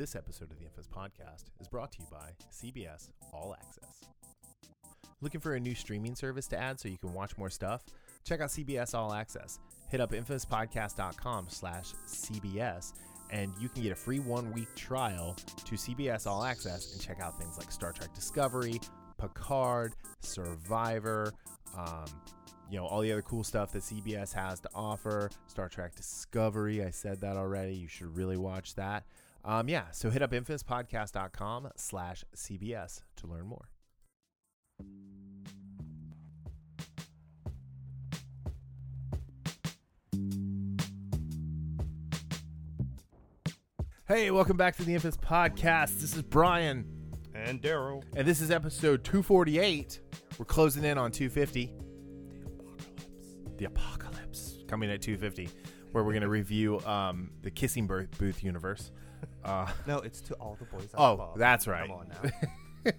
This episode of the Infamous Podcast is brought to you by CBS All Access. Looking for a new streaming service to add so you can watch more stuff? Check out CBS All Access. Hit up infamouspodcast.com slash CBS and you can get a free one-week trial to CBS All Access and check out things like Star Trek Discovery, Picard, Survivor, um, you know, all the other cool stuff that CBS has to offer. Star Trek Discovery, I said that already. You should really watch that. Um, yeah, so hit up infamouspodcast.com slash CBS to learn more. Hey, welcome back to the Infamous Podcast. This is Brian, And Darryl. and this is episode 248. We're closing in on 250. The Apocalypse. The apocalypse. Coming at 250, where we're going to review um, the Kissing Booth universe. Uh, No, it's to all the boys. I Oh, love. that's right. Come on now.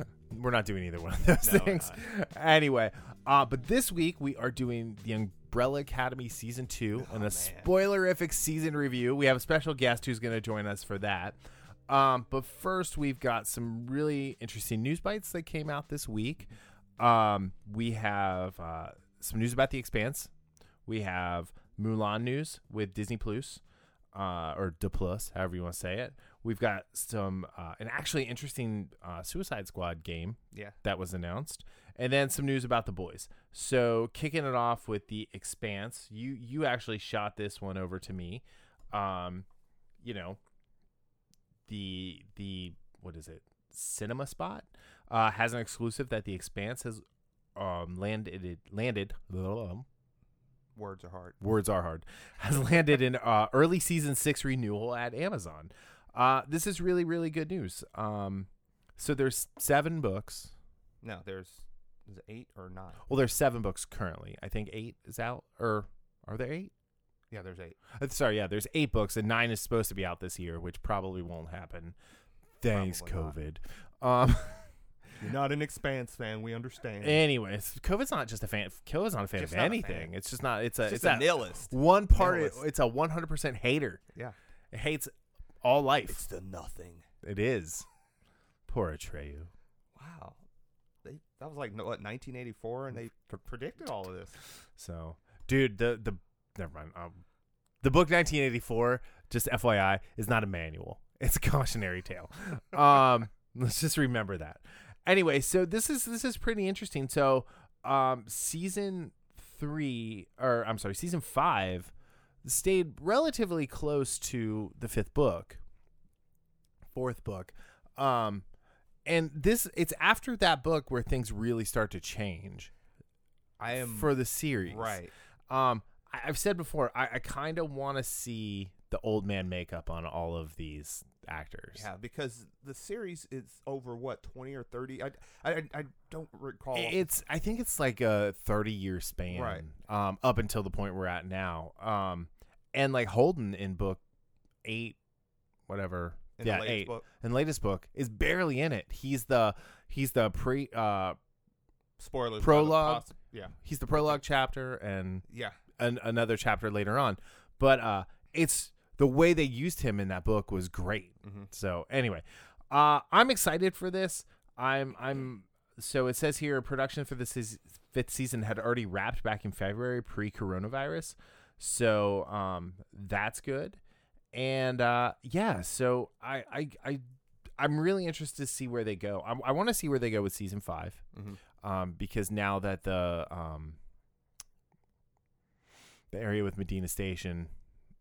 we're not doing either one of those No, we're things. Anyway, uh, but this week we are doing the Umbrella Academy season two and a Oh, spoilerific season review. We have a special guest who's going to join us for that. Um, but first, we've got some really interesting news bites that came out this week. Um, we have uh, some news about The Expanse. We have Mulan news with Disney Plus, uh, or De Plus, however you want to say it. We've got some uh, an actually interesting uh, Suicide Squad game yeah. that was announced, and then some news about the boys. So kicking it off with the Expanse, you you actually shot this one over to me. Um, you know, the the what is it? Cinema Spot uh, has an exclusive that the Expanse has um landed landed. Words are hard. words are hard, has landed in uh, early season six renewal at Amazon. Uh, this is really, really good news. Um, so there's seven books. No, there's is it eight or nine? Well, there's seven books currently. I think eight is out, or are there eight? Yeah, there's eight. Uh, sorry, yeah, there's eight books, and nine is supposed to be out this year, which probably won't happen. Thanks, Probably COVID. Um, You're not an Expanse fan. We understand. anyways, COVID's not just a fan. COVID's not a fan Just of not a anything. fan. It's just not. It's a. it's It's, just a a nihilist. one part. Nihilist. It's a 100% hater. Yeah. It hates all life. It's the nothing. It is. Poor Atreyu. Wow. They that was like no, what 1984, and they pr- predicted all of this. So, dude, the the never mind. Um, the book 1984, just FYI, is not a manual. It's a cautionary tale. Um, let's just remember that. Anyway, so this is this is pretty interesting. So, um, season three, or I'm sorry, season five, stayed relatively close to the fifth book, fourth book. Um, and this it's after that book where things really start to change I am for the series. right. Um, I, I've said before, I, I kind of want to see the old man makeup on all of these actors. Yeah, because the series is over what 20 or 30. I I, I don't recall. It's I think it's like a 30 year span. Right. Um, up until the point we're at now. Um, and like Holden in book eight, whatever. in yeah, the latest eight. book. And latest book is barely in it. He's the he's the pre uh Spoilers. Prologue. possi- Yeah. he's the prologue chapter and Yeah. an, another chapter later on. But uh, it's the way they used him in that book was great. Mm-hmm. So anyway, uh, I'm excited for this. I'm I'm so it says here production for the seas- fifth season had already wrapped back in February pre coronavirus. So um, that's good. And uh, yeah, so I I I I'm really interested to see where they go. I, I want to see where they go with season five Mm-hmm. um, because now that the um, the area with Medina Station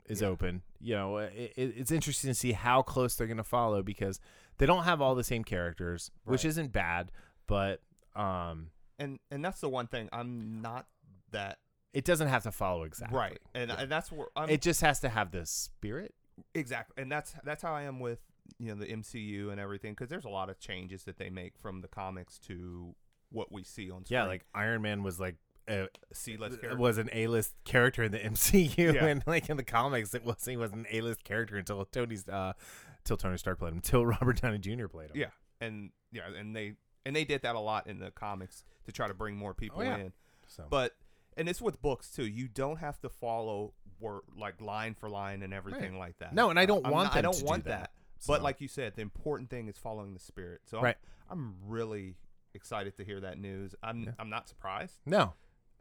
is Yeah. open, you know, it, it, it's interesting to see how close they're going to follow because they don't have all the same characters, which isn't bad, but um, And and that's the one thing I'm not that it doesn't have to follow exactly. right. And and that's where I'm It just has to have the spirit. exactly. And that's that's how I am with you know the MCU and everything because there's a lot of changes that they make from the comics to what we see on screen. Yeah, like Iron Man was like a, C list was an A-list character in the MCU, Yeah. and like in the comics, it was he was an A-list character until Tony's uh, until Tony Stark played him, until Robert Downey Jr. played him. Yeah, and yeah, and they and they did that a lot in the comics to try to bring more people Oh, yeah. in. So, But and it's with books too. You don't have to follow word like line for line and everything like that. No, and I don't I'm want not- I don't to do want that. But like you said, the important thing is following the spirit. So Right. I'm, I'm really excited to hear that news. I'm Yeah. I'm not surprised no,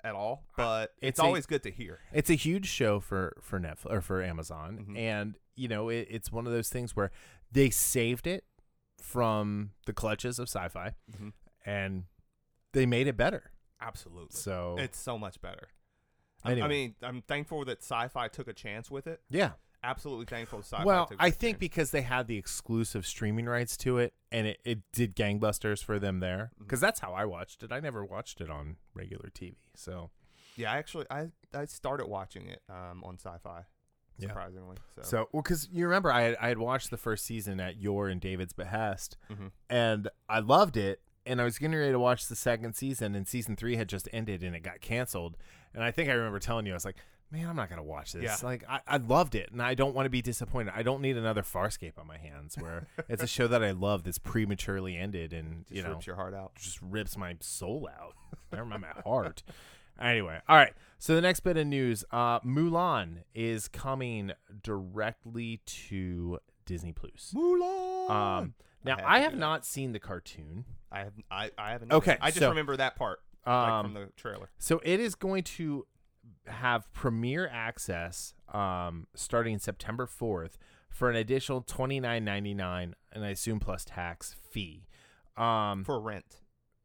at all, but it's, it's a- always good to hear. it's a huge show for for Netflix or for Amazon, Mhm. and you know it, it's one of those things where they saved it from the clutches of sci-fi, Mhm. and they made it better. Absolutely. So It's so much better. I- I mean, I'm thankful that sci-fi took a chance with it. yeah, Absolutely thankful sci-fi. well, I think because they had the exclusive streaming rights to it, and it, it did gangbusters for them there, because that's how I watched it. I never watched it on regular TV, so yeah, I actually I I started watching it um, on sci-fi. Yeah. Surprisingly, so, so well, because you remember I had, I had watched the first season at your and David's behest, Mhm. and I loved it. And I was getting ready to watch the second season, and season three had just ended, and it got canceled. And I think I remember telling you, I was like, "Man, I'm not gonna watch this. Yeah. Like, I, I loved it, and I don't want to be disappointed. I don't need another Farscape on my hands, where it's a show that I love that's prematurely ended, and just you know, rips your heart out. just rips my soul out. Never mind my heart. Anyway, all right. So the next bit of news, uh, Mulan is coming directly to Disney Plus. Mulan. Um, now had I have not seen the cartoon. I have I I haven't. Okay. I just so- remember that part like, Um, from the trailer. so it is going to have premiere access um, starting September fourth for an additional twenty nine ninety nine, and I assume plus tax fee. Um, for rent.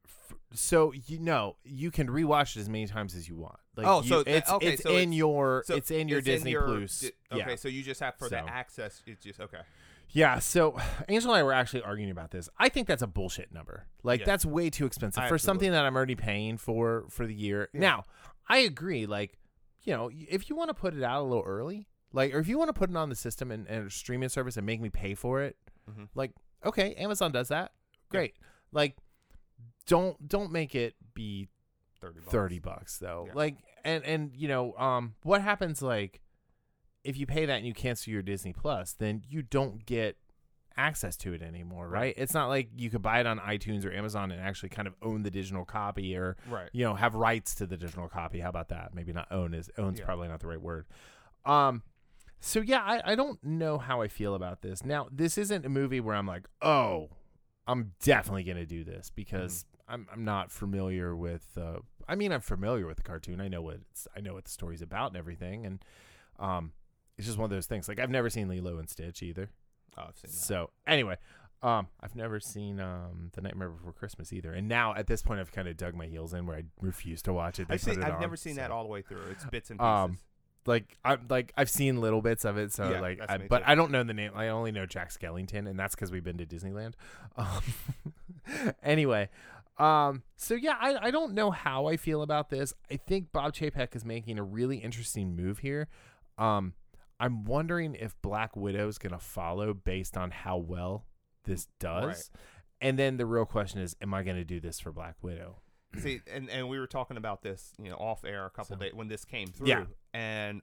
f- so you know you can rewatch it as many times as you want. Like Oh, you- so it's okay, it's so in it's- your So it's in your Disney your Plus. di- okay, yeah. so you just have for the access. It's just okay. Yeah, so Angela and I were actually arguing about this. I think that's a bullshit number. Like Yeah. that's way too expensive I for absolutely- something that I'm already paying for for the year. Yeah. Now, I agree like, you know, if you want to put it out a little early, like or if you want to put it on the system and, and a streaming service and make me pay for it, Mhm. like okay, Amazon does that. Great. Like don't don't make it be Thirty. Bucks. 30 bucks though Yeah. like and and you know um what happens like if you pay that and you cancel your disney plus then you don't get access to it anymore right, Right. it's not like you could buy it on itunes or amazon and actually kind of own the digital copy or Right. you know have rights to the digital copy. How about that? Maybe not own is owns Yeah. probably not the right word. Um so yeah I, I don't know how i feel about this. Now this isn't a movie where i'm like oh i'm definitely gonna do this because I'm, I'm not familiar with uh, i mean i'm familiar with the cartoon. I know what it's i know what the story's about and everything. And um it's just one of those things. Like i've never seen lilo and stitch either Oh, I've seen that. so anyway, um, I've never seen um the Nightmare Before Christmas either, and now at this point I've kind of dug my heels in where I refuse to watch it. They I've, seen, it I've on, never seen that all the way through. It's bits and pieces. Um, Like I'm like I've seen little bits of it, so Yeah, like, I, but too. I don't know the name. I only know Jack Skellington, and that's because we've been to Disneyland. Um, anyway, um, so yeah, I I don't know how I feel about this. I think Bob Chapek is making a really interesting move here. Um, I'm wondering if Black Widow is going to follow based on how well this does. Right. And then the real question is, am I going to do this for Black Widow? See, and, and we were talking about this, you know, off air a couple So- days when this came through. Yeah. And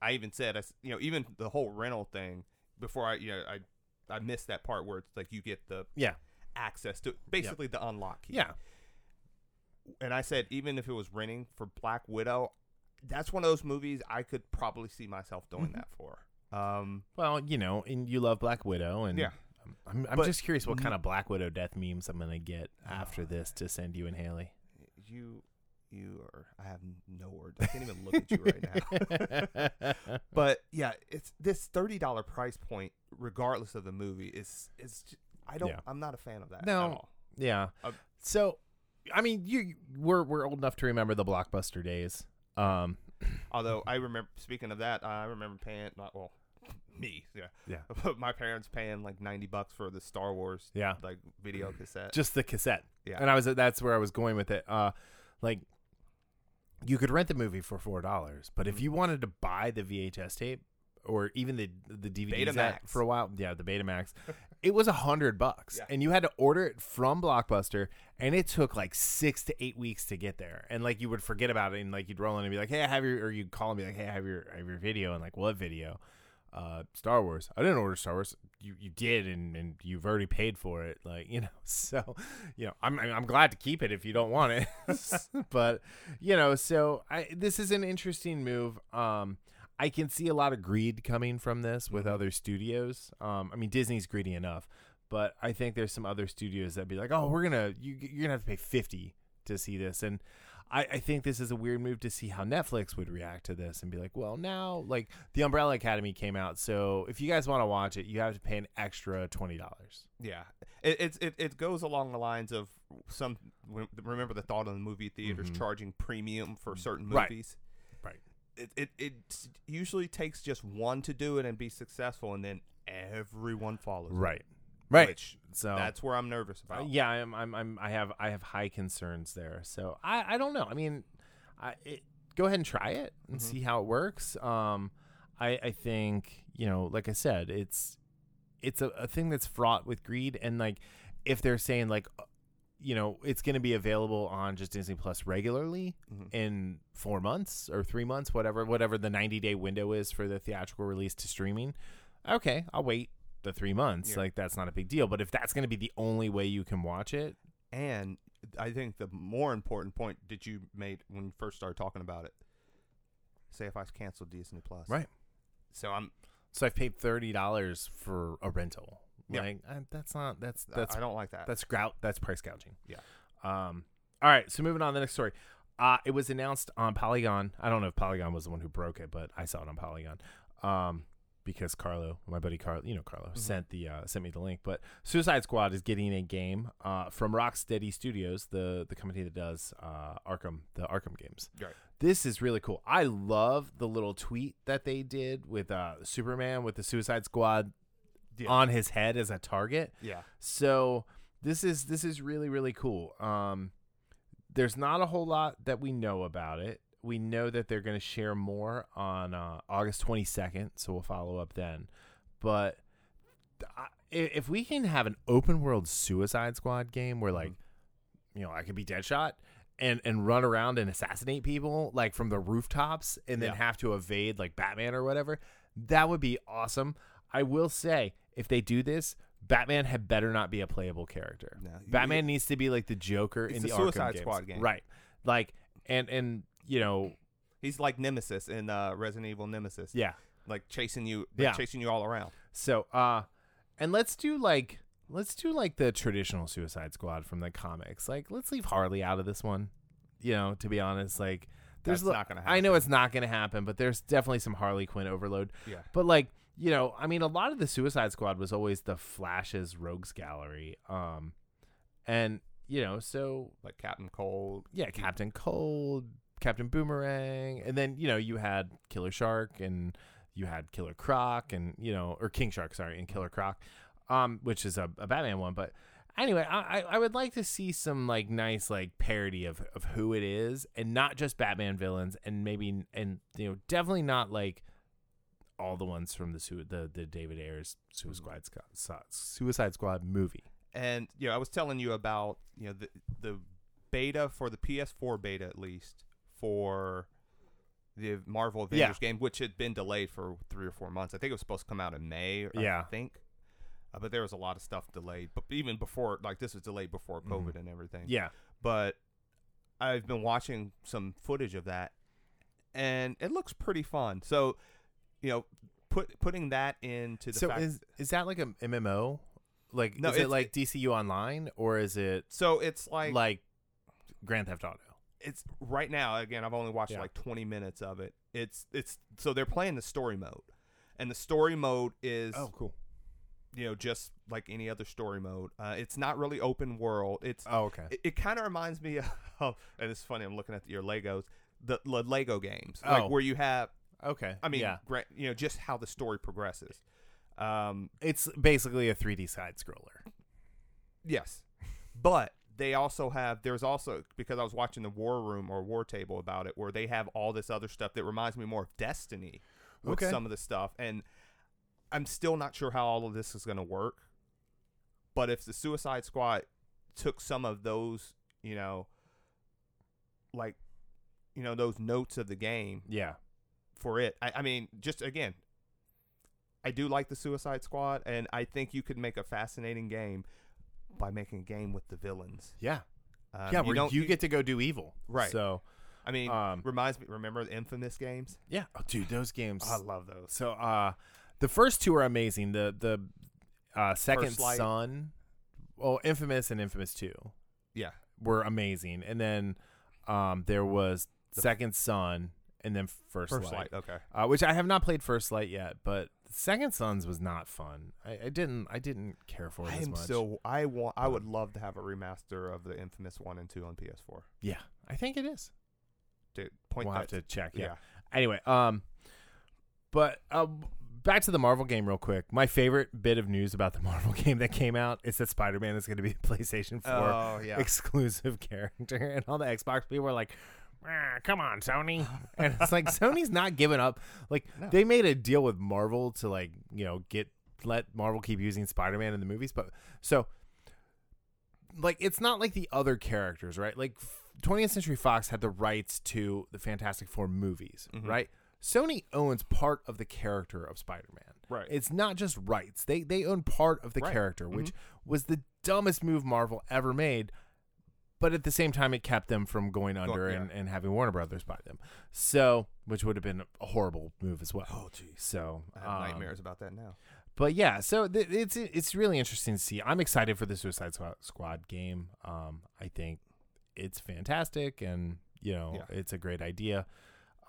I even said, I you know, even the whole rental thing before I, you know, I, I missed that part where it's like you get the Yeah, access to basically the unlock key. yeah, And I said, even if it was renting for Black Widow, that's one of those movies I could probably see myself doing Mhm. that for. Um, Well, you know, and you love Black Widow, and Yeah. I'm, I'm, But just curious what kind of Black Widow death memes I'm gonna get after Oh, this to send you and Haley. you, you are. I have no words. I can't even look at you right now. But yeah, it's this thirty dollar price point, regardless of the movie, is is. I don't. Yeah. I'm not a fan of that. No. At all. yeah. Uh, so, I mean, you we're we're old enough to remember the blockbuster days. Um, Although I remember, speaking of that, I remember paying. Not well, me. Yeah. Yeah. my parents paying like ninety bucks for the Star Wars yeah, like video cassette. just the cassette. yeah. And I was that's where I was going with it. Uh, like you could rent the movie for four dollars, but if Mhm. you wanted to buy the VHS tape or even the the DVDs Betamax. for a while, yeah, the Betamax, it was a hundred bucks, Yeah. and you had to order it from Blockbuster, and it took like six to eight weeks to get there, and like you would forget about it, and like you'd roll in and be like, hey, I have your, or you'd call and be like, hey, I have your, I have your video, and like what video? Uh, Star Wars. I didn't order Star Wars. You you did, and, and you've already paid for it. Like you know, so you know, I'm I'm glad to keep it if you don't want it. but you know, so I this is an interesting move. Um, I can see a lot of greed coming from this with Mhm. other studios. Um, I mean, Disney's greedy enough, but I think there's some other studios that'd be like, "Oh, we're gonna you, you're gonna have to pay fifty to see this," and I, I think this is a weird move to see how Netflix would react to this and be like, "Well, now like the Umbrella Academy came out, so if you guys want to watch it, you have to pay an extra twenty dollars." Yeah, it, it's it, it goes along the lines of some. Remember the thought of the movie theaters Mhm. charging premium for certain Right. movies. Right. It, it it usually takes just one to do it and be successful, and then everyone follows. Right, right. Which so that's where I'm nervous Uh, about. yeah, I'm, I'm, I'm, I have, I have high concerns there. So I, I don't know. I mean, I it, go ahead and try it and Mhm. see how it works. Um, I, I think you know, like I said, it's, it's a, a thing that's fraught with greed, and like, if they're saying like, uh, you know, it's going to be available on just Disney Plus regularly Mhm. in four months or three months, whatever, whatever the 90 day window is for the theatrical release to streaming. Okay, I'll wait the three months. Yeah. Like that's not a big deal. But if that's going to be the only way you can watch it, And I think the more important point that you made when you first started talking about it. Say if I canceled Disney Plus, Right. So I'm. so I've paid thirty dollars for a rental. Yeah. Like I, that's not that's That's I don't like that. that's grout that's price gouging. Yeah. Um. All right. So moving on to the next story. Uh, it was announced on Polygon. I don't know if Polygon was the one who broke it, but I saw it on Polygon. Um, because Carlo, my buddy Carlo, you know Carlo, Mhm. sent the uh, sent me the link. But Suicide Squad is getting a game uh, from Rocksteady Studios, the the company that does uh, Arkham, the Arkham games. Right. This is really cool. I love the little tweet that they did with uh, Superman with the Suicide Squad Yeah. on his head as a target. yeah. So this is this is really really cool. Um, there's not a whole lot that we know about it. We know that they're going to share more on uh, August 22nd, so we'll follow up then. But I- if we can have an open world Suicide Squad game where like, you know, I could be Deadshot and and run around and assassinate people like from the rooftops and then Yeah. have to evade like Batman or whatever, that would be awesome. I will say, if they do this, Batman had better not be a playable character. No, Batman needs to be like the Joker in the Arkham games. Squad game. right? Like, and and you know, He's like Nemesis in uh, Resident Evil Nemesis. yeah. Like chasing you, like Yeah. chasing you all around. So, uh, and let's do like let's do like the traditional Suicide Squad from the comics. Like, let's leave Harley out of this one. You know, to be honest, like there's That's li- not gonna I know it's not gonna happen, but there's definitely some Harley Quinn overload. Yeah. But like, you know, I mean, a lot of the Suicide Squad was always the Flash's rogues gallery. Um, and you know, so Like Captain Cold. yeah, Captain Cold, Captain Boomerang, and then you know you had Killer Shark and you had Killer Croc and you know or King Shark, sorry, and Killer Croc, um, which is a, a Batman one. But anyway, I, I I would like to see some like nice like parody of of who it is, and not just Batman villains, and maybe and you know definitely not like all the ones from the su- the the David Ayers Suicide Squad Suicide Squad movie. And you know, I was telling you about you know the the beta for the PS4 beta at least for the Marvel Yeah. Avengers game, which had been delayed for three or four months. I think it was supposed to come out in May. Yeah. I think. Uh, but there was a lot of stuff delayed. But even before, like this was delayed before Mhm. COVID and everything. Yeah, But I've been watching some footage of that, and it looks pretty fun. So, you know, put putting that into the so fact. is is that like a MMO? Like No, is it like DCU Online or is it so it's like like, Grand Theft Auto? it's right now again i've only watched Yeah. like 20 minutes of it it's it's so they're playing the story mode and the story mode is oh cool. you know just like any other story mode uh, it's not really open world it's Oh, okay. it, it kind of reminds me of and it's funny i'm looking at your legos the, the lego games Oh. like where you have okay. i mean yeah, gra- you know just how the story progresses um it's basically a 3D side scroller. Yes, but they also have. There's also because I was watching the War Room or War Table about it, where they have all this other stuff that reminds me more of Destiny with Okay. some of the stuff, and I'm still not sure how all of this is going to work. But if the Suicide Squad took some of those, you know, like, you know, those notes of the game Yeah. For it, I, I mean, just again, I do like the Suicide Squad, and I think you could make a fascinating game by making a game with the villains. Yeah. Um, yeah, where you, get to go do evil. Right. So I mean, Um, reminds me. Remember the infamous games? Yeah, oh, dude, those games. I love those. So uh the first two are amazing. The the uh Second Son, well, Infamous and Infamous 2 Yeah, were amazing. And then um there was The- Second Son and then First, first Light, light. Okay. Uh, which I have not played First Light yet, but Second Sons was not fun. I, I didn't I didn't care for it I as am much. still. I want. I Um, would love to have a remaster of the infamous one and two on PS4. yeah, I think it is. Dude, point we'll have that. to check. Yeah. yeah. Anyway, um, but uh, back to the Marvel game real quick. My favorite bit of news about the Marvel game that came out is that Spider Man is going to be a PlayStation 4 Oh yeah. exclusive character, and all the Xbox people were like. "Ah, come on, Sony. And it's like Sony's not giving up. Like No. they made a deal with Marvel to like, you know, get let Marvel keep using Spider-Man in the movies, but so like it's not like the other characters, right? Like 20th Century Fox had the rights to the Fantastic Four movies, Mhm. right? Sony owns part of the character of Spider-Man. right. It's not just rights. They they own part of the Right. character, which Mm-hmm. was the dumbest move Marvel ever made. But at the same time, it kept them from going under yeah. and, and having Warner Brothers buy them. So, which would have been a horrible move as well. oh geez. So, I have um, nightmares about that now. but yeah, so th- it's it's really interesting to see. I'm excited for the Suicide Squad game. Um, I think it's fantastic, and you know, Yeah. it's a great idea.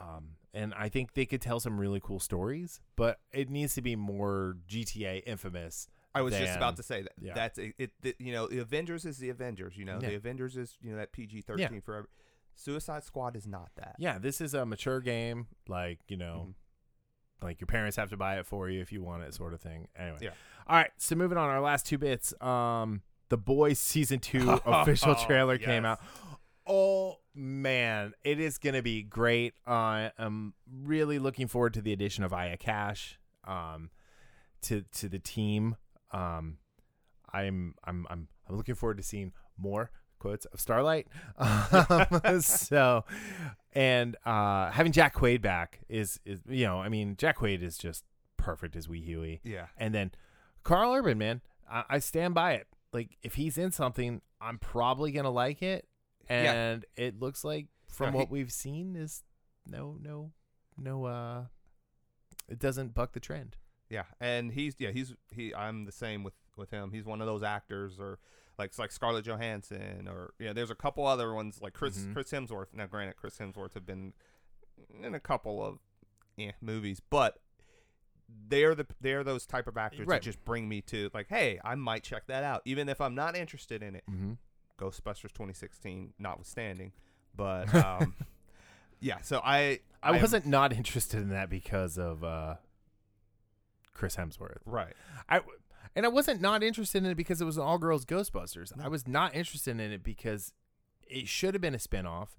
Um, and I think they could tell some really cool stories, but it needs to be more GTA infamous. I was just about to say that. yeah. That's it. The, you know, the Avengers is the Avengers. You know, Yeah. the Avengers is you know that PG thirteen for. every- Suicide Squad is not that. Yeah, this is a mature game, like you know, Mhm. like your parents have to buy it for you if you want it, sort of thing. Anyway, Yeah. All right, so moving on, our last two bits. Um, the Boys season two official trailer came out. Oh man, it is gonna be great. Uh, I'm really looking forward to the addition of Aya Cash, um, to to the team. Um, I'm I'm I'm I'm looking forward to seeing more quotes of Starlight. Um, so, and uh, having Jack Quaid back is is you know I mean Jack Quaid is just perfect as Wee Hughie. Yeah. And then Karl Urban, man, I, I stand by it. Like if he's in something, I'm probably gonna like it. Yeah. And it looks like from Yeah, he- what we've seen is no no no uh it doesn't buck the trend. Yeah, and he's yeah he's he. I'm the same with with him. He's one of those actors or like like Scarlett Johansson or yeah. There's a couple other ones like Chris Mhm. Chris Hemsworth. Now, granted, Chris Hemsworth have been in a couple of yeah movies, but they're the they're those type of actors Right. that just bring me to like, hey, I might check that out, even if I'm not interested in it. Mm-hmm. Ghostbusters 2016, notwithstanding, but um, yeah. So I I am- wasn't not interested in that because of uh Chris Hemsworth. right. I and I wasn't not interested in it because it was an all girls Ghostbusters. No. I was not interested in it because it should have been a spinoff.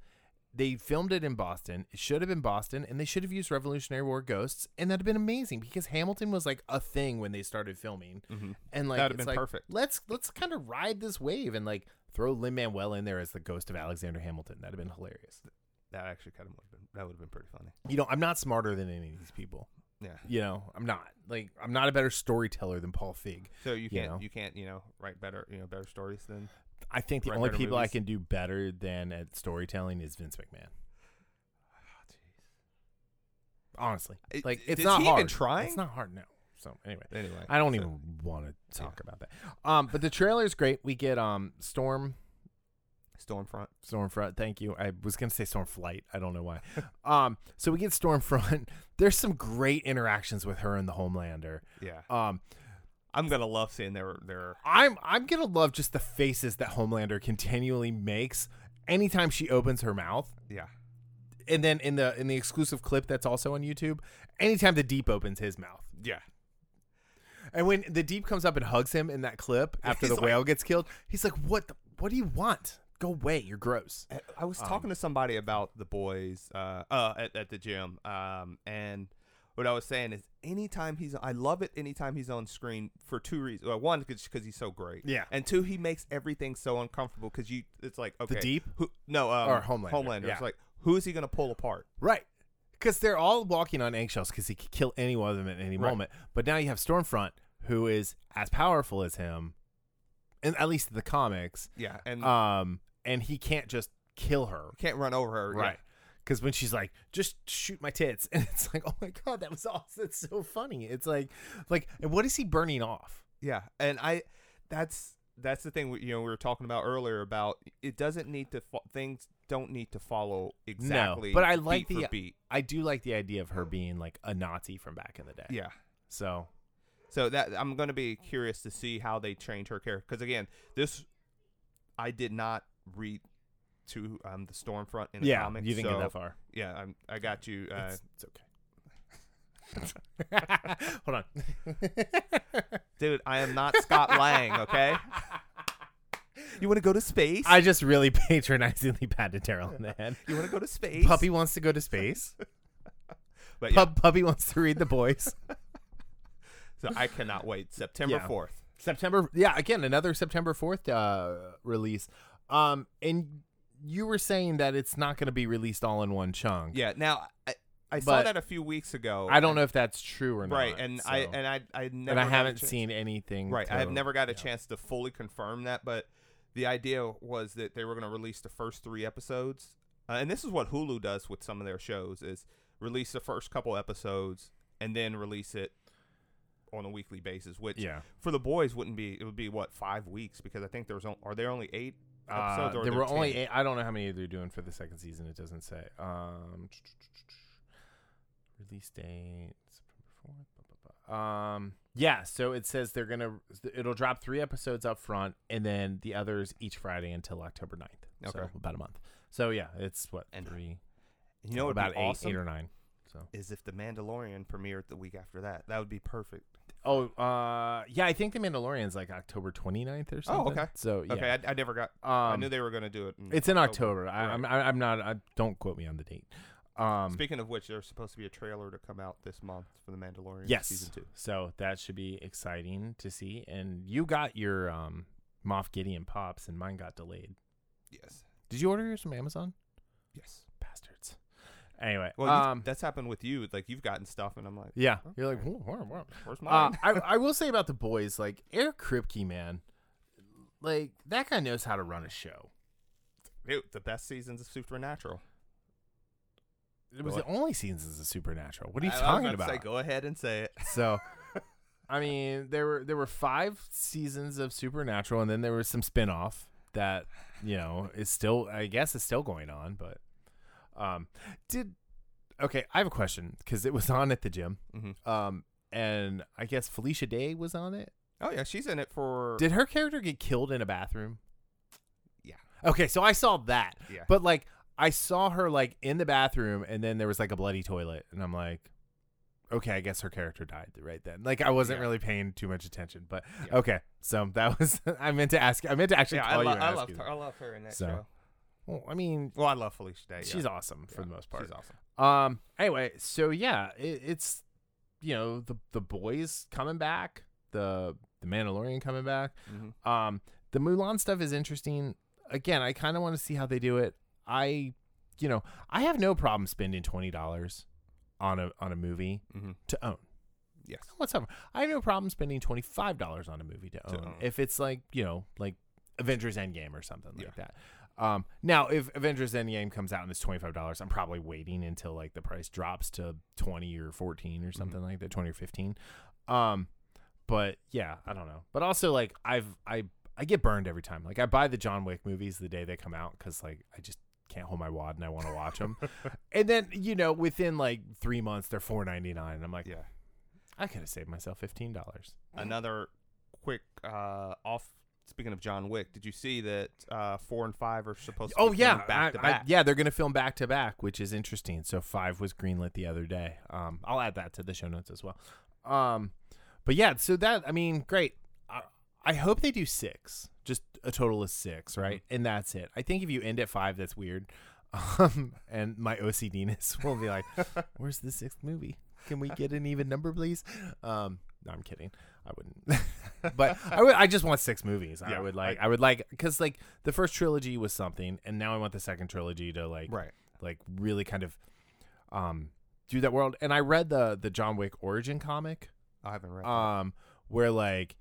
They filmed it in Boston. It should have been Boston, and they should have used Revolutionary War ghosts, and that'd have been amazing because Hamilton was like a thing when they started filming, hmm and like That'd have been like, perfect. Let's let's kind of ride this wave and like throw Lin Manuel in there as the ghost of Alexander Hamilton. That'd have been hilarious. That actually kind of would have been that would have been pretty funny. You know, I'm not smarter than any of these people. Yeah. You know, I'm not like I'm not a better storyteller than Paul Feig. So you You can't know. you can't you know write better you know better stories than I think the only people I can do better than at storytelling is Vince McMahon. Honestly, It- like it's not even hard. trying? It's not hard. No. So anyway, anyway. I don't so- even want to talk about that. Um, but the trailer is great. We get um Storm Stormfront. Stormfront. Thank you. I was gonna say Stormflight. I don't know why. um, so we get Stormfront. There's some great interactions with her and the Homelander. Yeah. Um, I'm gonna love seeing their their I'm I'm gonna love just the faces that Homelander continually makes anytime she opens her mouth. yeah. and then in the in the exclusive clip that's also on YouTube, anytime the Deep opens his mouth, Yeah. and when the Deep comes up and hugs him in that clip after He's the like- whale gets killed, he's like, "What? The, what do you want? Go away! You're gross." I- I was Um, talking to somebody about the boys uh, uh at, at the gym um and what I was saying is anytime he's I love it anytime he's on screen for two reasons. Well, one because he's so great. Yeah. And two, he makes everything so uncomfortable because you it's like okay The Deep who no um, Or Homelander, Homelander. yeah. It's like who is he gonna pull apart? right? Because they're all walking on eggshells because he could kill any one of them at any Right. moment. But now you have Stormfront, who is as powerful as him, and at least in the comics. Yeah. And Um, and he can't just kill her. can't run over her. Right. because when she's like, "Just shoot my tits," and it's like, "Oh my god, that was awesome! It's so funny." It's like, like, and what is he burning off? Yeah, and I that's that's the thing you know we were talking about earlier about it doesn't need to fo- things don't need to follow exactly. but I like the- beat. I do like the idea of her being like a Nazi from back in the day. Yeah. So So that I'm going to be curious to see how they change her character because again, this I did not read to um the Stormfront in the yeah, comics. you didn't so, get that far. Yeah, I'm, I got you. Uh, it's, it's okay. Hold on. dude, I am not Scott Lang. Okay. You want to go to space? I just really patronizingly patted Darryl on the head. you want to go to space? Puppy wants to go to space. But yeah, Pup, puppy wants to read the boys. So I cannot wait. September Yeah. fourth. September. Yeah, again, another September fourth uh, release. Um, and you were saying that it's not going to be released all in one chunk. Yeah. Now I, I saw But that a few weeks ago. I don't know if that's true or not. Right, and I so- and I I never and I got a haven't chance- seen anything. Right, I have to- never got a chance to fully confirm that, but the idea was that they were going to release the first three episodes, uh, and this is what Hulu does with some of their shows: is release the first couple episodes and then release it on a weekly basis. Which Yeah. for the boys wouldn't be it would be what five weeks because I think there was on, are there only eight Uh, episodes or there were only eight, I don't know how many they're doing for the second season. It doesn't say. Um, release date September fourth. Um, yeah. So it says they're gonna. It'll drop three episodes up front, and then the others each Friday until October 9th. So Okay. about a month. So yeah, it's what And three. You know about be eight, awesome eight or nine. So. is if the Mandalorian premiered the week after that. That would be perfect. Oh, uh, yeah. I think the Mandalorian's like October 29th or something. Oh, okay. So yeah. Okay, I, I never got. Um, I knew they were going to do it. In it's in October. I, Right. I'm I, I'm not. I, don't quote me on the date. Um, Speaking of which, there's supposed to be a trailer to come out this month for the Mandalorian yes. season two. So that should be exciting to see. And you got your um, Moff Gideon pops, and mine got delayed. Yes. Did you order yours from Amazon? Yes. Bastards. Anyway, Well, um, that's happened with you. Like you've gotten stuff, and I'm like, yeah, you're like, "Whoa, whoa, whoa." where's Uh, mine? I I will say about the boys, like Eric Kripke, man, like that guy knows how to run a show. Dude, the best seasons of Supernatural. It was Go the only seasons of Supernatural. What are you I- I talking about? about? say, go ahead and say it. So, I mean, there were there were five seasons of Supernatural, and then there was some spin-off that you know is still, I guess, is still going on. But, um, did okay? I have a question because it was on at the gym, hmm um, and I guess Felicia Day was on it. Oh yeah, she's in it for. Did her character get killed in a bathroom? Yeah. Okay, so I saw that, yeah. but like I saw her like in the bathroom, and then there was like a bloody toilet, and I'm like. Okay, I guess her character died right then. Like I wasn't Yeah. really paying too much attention, but Yeah. okay. So that was I meant to ask. I meant to actually yeah, I, call lo- you. I ask love her. that. I love her in that So, show. Well, I mean, Well, I love Felicia Day. she's yeah. awesome for Yeah, the most part. She's awesome. Um. Anyway, so yeah, it, it's you know the the boys coming back, the the Mandalorian coming back. hmm Um, the Mulan stuff is interesting. Again, I kind of want to see how they do it. I, you know, I have no problem spending twenty dollars on a on a movie hmm to own. Yes. Whatsoever. I have no problem spending twenty five dollars on a movie to To own, own. if it's like you know like Avengers Endgame or something like that. Um, now if Avengers Endgame comes out and it's twenty five dollars, I'm probably waiting until like the price drops to twenty or fourteen or something like that, twenty or fifteen. Um, but yeah, I don't know. But also like I've I I get burned every time. Like I buy the John Wick movies the day they come out because like I just can't hold my wad and I want to watch them. and then you know within like three months they're four ninety nine. I'm like, Yeah. I could have saved myself fifteen dollars. Another quick uh, off. Speaking of John Wick, did you see that uh, four and five are supposed to? Oh be yeah, back to I- I- back? yeah, they're gonna film back to back, which is interesting. So five was greenlit the other day. Um, I'll add that to the show notes as well. Um, but yeah, so that I mean, great. I, I hope they do six, just a total of six, right? And that's it. I think if you end at five, that's weird. Um, and my OCDness will be like, "Where's the sixth movie? Can we get an even number, please?" Um, no, I'm kidding. I wouldn't. but I would. I just want six movies. I would like. I- I would like because like the first trilogy was something, and now I want the second trilogy to like Right. like really kind of um do that world. And I read the the John Wick origin comic I haven't read. that. um where like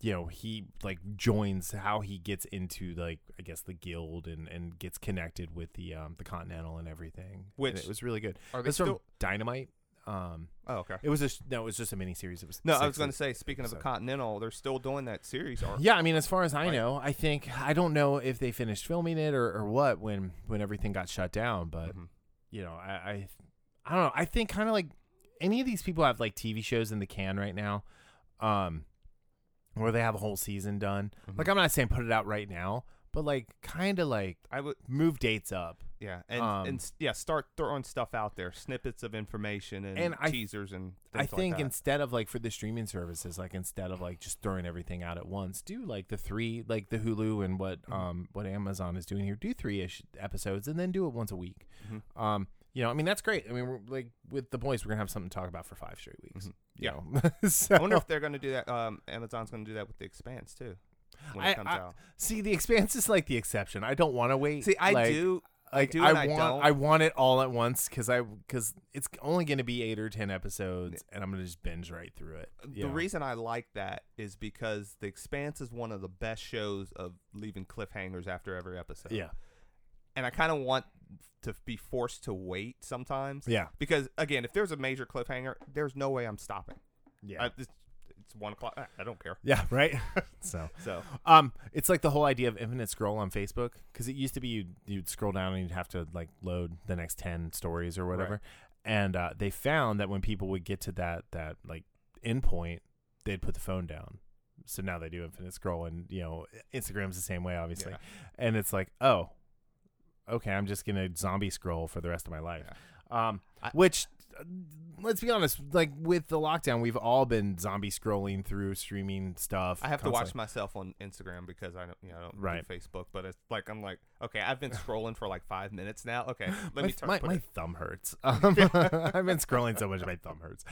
you know he like joins how he gets into like I guess the guild and and gets connected with the um the Continental and everything. And Which- it was really good. Are they It's from still? Dynamite. Um, Oh, okay. it was a sh- no, it was just a miniseries. It was No, I was going to say. Speaking of the Continental, they're still doing that series. Or Yeah, I mean, as far as I Right. know, I think I don't know if they finished filming it or, or what when when everything got shut down. But Mhm. you know, I I, I don't know. I think kind of like any of these people have like TV shows in the can right now, um, where they have a whole season done. Mhm. Like I'm not saying put it out right now, but like kind of like I would. move dates up. Yeah, and Um, and yeah, start throwing stuff out there, snippets of information and, And I- teasers and. I like think that. instead of like for the streaming services, like instead of like just throwing everything out at once, do like the three, like the Hulu and what Mhm. um what Amazon is doing here. Do three ish episodes and then do it once a week. Mhm. Um, you know, I mean that's great. I mean, we're like with the boys, we're gonna have something to talk about for five straight weeks. Mhm. you Yeah. know? so, I wonder if they're going to do that. Um, Amazon's going to do that with the Expanse too when I- it comes I- out. see the Expanse is like the exception. I don't want to wait. See, I like, do. Like do I I want, don't. I want it all at once because I because it's only going to be eight or ten episodes, and I'm gonna just binge right through it. Uh, the know? reason I like that is because The Expanse is one of the best shows of leaving cliffhangers after every episode. yeah, and I kind of want to be forced to wait sometimes. yeah, Because again, if there's a major cliffhanger, there's no way I'm stopping. yeah, I, it's, one o'clock. I- I don't care. yeah. Right. so. So Um, it's like the whole idea of infinite scroll on Facebook because it used to be you'd, you'd scroll down and you'd have to like load the next ten stories or whatever, and uh, they found that when people would get to that that like endpoint, they'd put the phone down. So now they do infinite scroll, and you know Instagram's the same way, obviously, Yeah. and it's like, oh, okay, I'm just gonna zombie scroll for the rest of my life. Um, I- which let's be honest, like with the lockdown, we've all been zombie scrolling through streaming stuff. I have to watch myself on Instagram because I don't, you know, I don't Right. do Facebook. But it's like I'm like, okay, I've been scrolling for like five minutes now. Okay, let my, me turn. my, my it- thumb hurts. Um, I've been scrolling so much, my thumb hurts.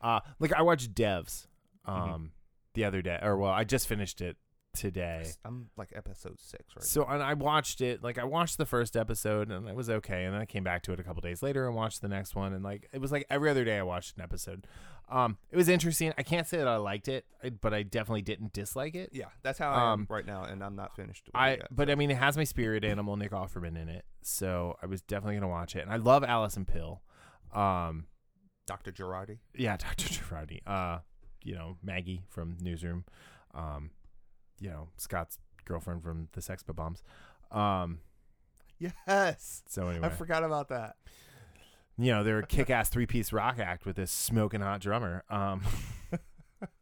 Uh, like I watched Devs um, Mhm. the other day, or well, I just finished it today. I'm like episode six right So and I watched it. Like I watched the first episode and it was okay, and then I came back to it a couple days later and watched the next one, and like it was like every other day I watched an episode. Um, it was interesting. I can't say that I liked it, but I definitely didn't dislike it. Yeah, that's how I Um, am right now, and I'm not finished. With I it yet, but so. I mean it has my spirit animal Nick Offerman in it, so I was definitely gonna watch it, and I love Alison Pill. Um, Dr. Jurati. yeah, Dr. Jurati. Uh, you know Maggie from Newsroom. Um, you know Scott's girlfriend from the Sex Bombs. Um, Yes, so anyway, I forgot about that. you know they're a kick-ass three-piece rock act with this smoking hot drummer. Um,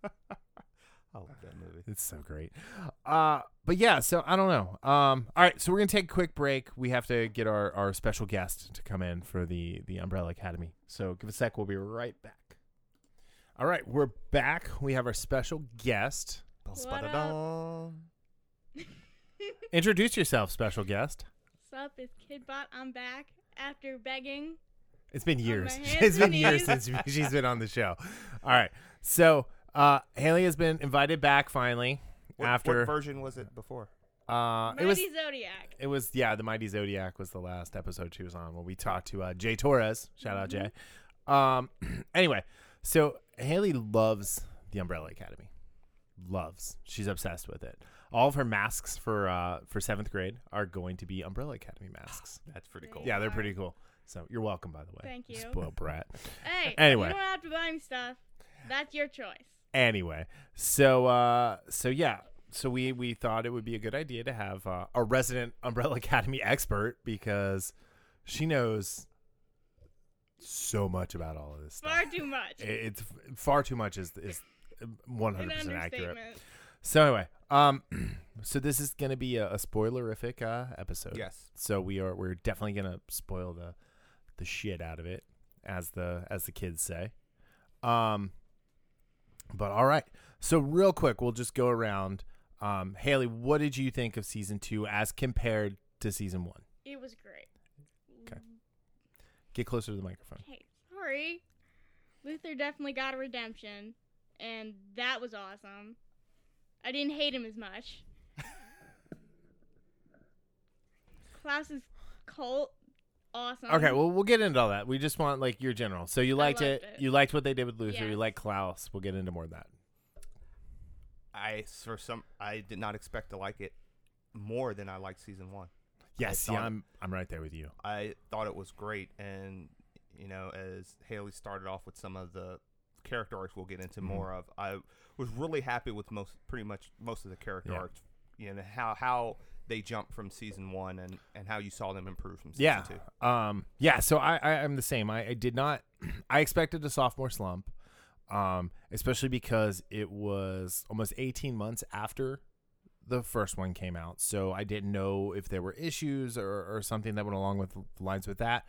I love that movie. it's so great. Uh, but yeah, so I don't know. Um, all right, so we're gonna take a quick break. We have to get our our special guest to come in for the the Umbrella Academy. So give us a sec. We'll be right back. All right, we're back. We have our special guest. What Ba-da-dum. Introduce yourself, special guest. What's up? It's Kidbot. I'm back after begging. It's been my years. hands It's been and years knees. since she's been on the show. All right. So uh, Haley has been invited back finally What, after what version was it before? uh, Mighty it was Zodiac. it was yeah the Mighty Zodiac was the last episode she was on when we talked to uh, Jay Torres. Shout out Jay. Um. Anyway, so Haley loves the Umbrella Academy. Loves. She's obsessed with it. All of her masks for uh for seventh grade are going to be Umbrella Academy masks. That's pretty cool. Yeah, they're pretty cool. So you're welcome, by the way. Thank you. Spoiled brat. Hey, Anyway. you don't have to buy me stuff. That's your choice. Anyway, so uh, so yeah, so we we thought it would be a good idea to have uh, a resident Umbrella Academy expert because she knows so much about all of this stuff. Far too much. It- It's far too much is is one An hundred percent accurate. So anyway, um, so this is gonna be a, a spoilerific uh, episode. Yes. So we are we're definitely gonna spoil the the shit out of it, as the as the kids say. Um, but all right. So real quick, we'll just go around. Um, Haley, what did you think of season two as compared to season one? It was great. Okay. Get closer to the microphone. Hey, sorry. Luther definitely got a redemption, and that was awesome. I didn't hate him as much. Klaus's cult, awesome. Okay, well we'll get into all that. We just want like your general. So you I liked it. it. You liked what they did with Luther. You Yes. like Klaus. We'll get into more of that. I I for some I did not expect to like it more than I liked season one. Yes, I yeah, I'm I'm right there with you. I thought it was great, and you know, as Haley started off with some of the character arcs we'll get into Mhm. more of, I was really happy with most, pretty much most of the character Yeah. arcs. You know how how they jumped from season one and and how you saw them improve from season Yeah. two. Um, yeah, so I, I I'm the same. I, I did not I expected a sophomore slump. Um, especially because it was almost 18 months after the first one came out. So I didn't know if there were issues or, or something that went along with lines with that.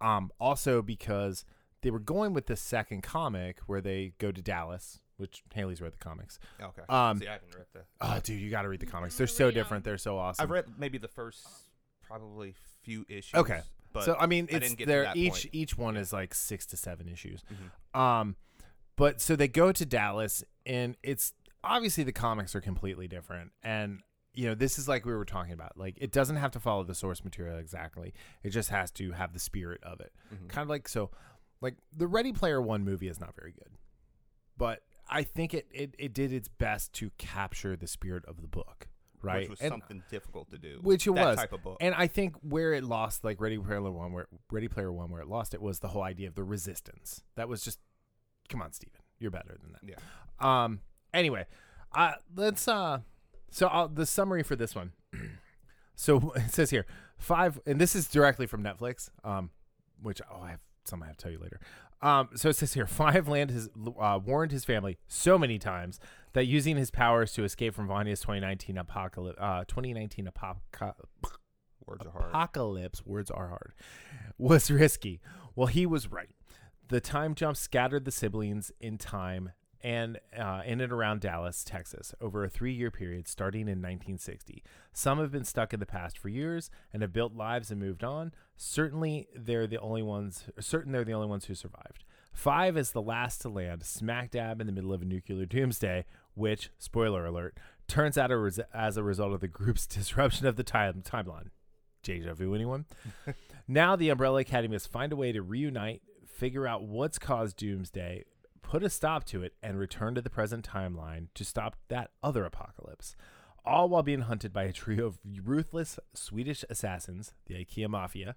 Um, also because they were going with the second comic where they go to Dallas, which Haley's read the comics. Okay. Um, See, I haven't read the. Oh, dude, you got to read the comics. They're so different. They're so awesome. I've read maybe the first probably few issues. Okay. But so I mean, it's didn't get to there. Each point. each one is like six to seven issues. Mhm. Um, but so they go to Dallas, and it's obviously the comics are completely different, and you know this is like we were talking about. Like it doesn't have to follow the source material exactly. It just has to have the spirit of it. Mhm. Kind of like so, like the Ready Player One movie is not very good, but I think it it, it did its best to capture the spirit of the book. Right, Which was And- something difficult to do. Which it that was. type of book. and I think where it lost, like Ready Player One, where Ready Player One, where it lost it was the whole idea of the resistance. That was just, come on, Steven, you're better than that. yeah. Um. Anyway, uh, let's. Uh, so I'll, the summary for this one. so it says here five, and this is directly from Netflix. Um, which oh, I have some I have to tell you later. Um, so it says here five land has uh, warned his family so many times that using his powers to escape from Vanya's 2019 apocalypse, uh, 2019 apoca- Words are hard. apocalypse words are hard was risky well he was right the time jump scattered the siblings in time and uh, in and around dallas texas over a three-year period starting in 1960 some have been stuck in the past for years and have built lives and moved on certainly they're the only ones certain they're the only ones who survived. Five is the last to land smack dab in the middle of a nuclear doomsday which spoiler alert turns out a res- as a result of the group's disruption of the time timeline. Deja vu anyone? Now the umbrella academy must find a way to reunite figure out what's caused doomsday put a stop to it and return to the present timeline to stop that other apocalypse all while being hunted by a trio of ruthless swedish assassins the ikea mafia.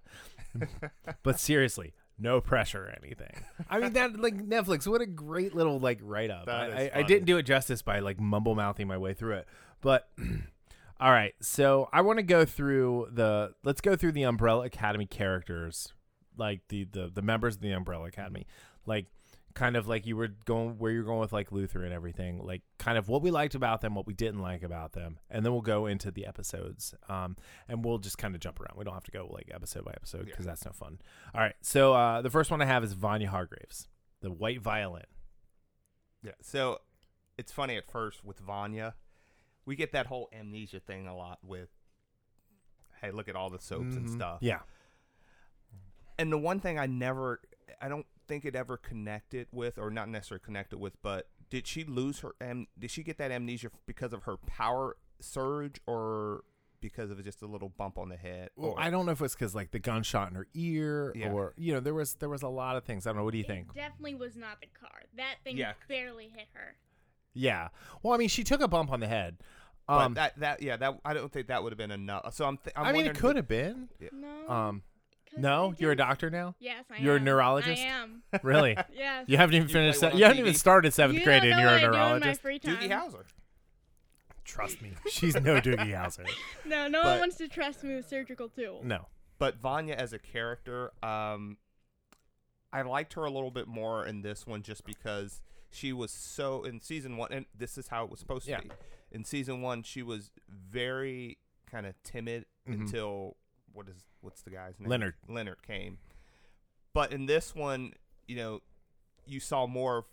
But seriously no pressure or anything. I mean that like netflix what a great little like write-up. I, I, I didn't do it justice by like mumble mouthing my way through it. But all right, so I want to go through the let's go through the Umbrella Academy characters, like the the the members of the Umbrella Academy, like kind of like you were going where you're going with like Luther and everything, like kind of what we liked about them, what we didn't like about them, and then we'll go into the episodes, um, and we'll just kind of jump around. We don't have to go like episode by episode because that's no fun. All right, so uh, the first one I have is Vanya Hargreeves, the White Violin. Yeah. So it's funny at first with Vanya, we get that whole amnesia thing a lot with. Hey, look at all the soaps and Mhm. stuff. Yeah, And the one thing I never, I don't think it ever connected with, or not necessarily connected with, but did she lose her? Am, did she get that amnesia because of her power surge, or because of just a little bump on the head? Well, or, I don't know if it's because like the gunshot in her ear, Yeah. or you know, there was there was a lot of things. I don't know. What do you think? Definitely was not the car. That thing Yeah. barely hit her. Yeah. Well, I mean, she took a bump on the head. But Um, that that yeah that I don't think that would have been enough. So I'm. Th- I'm I mean, it could have been. No. Um, 'cause no, you're a doctor now. Yes, I You're a neurologist? I am. Really? Yes. You haven't even You play finished. one se- on you haven't even TV? started seventh You grade, don't and know you're a what I do in my neurologist. free time. Doogie Howser. Trust me, she's no Doogie Howser. No, no But- one wants to trust me with surgical tools. No. But Vanya as a character, um, I liked her a little bit more in this one just because she was so in season one, and this is how it was supposed Yeah. to be. In season one, she was very kind of timid Mhm. until what is what's the guy's name? Leonard. Leonard came. But in this one, you know, you saw more of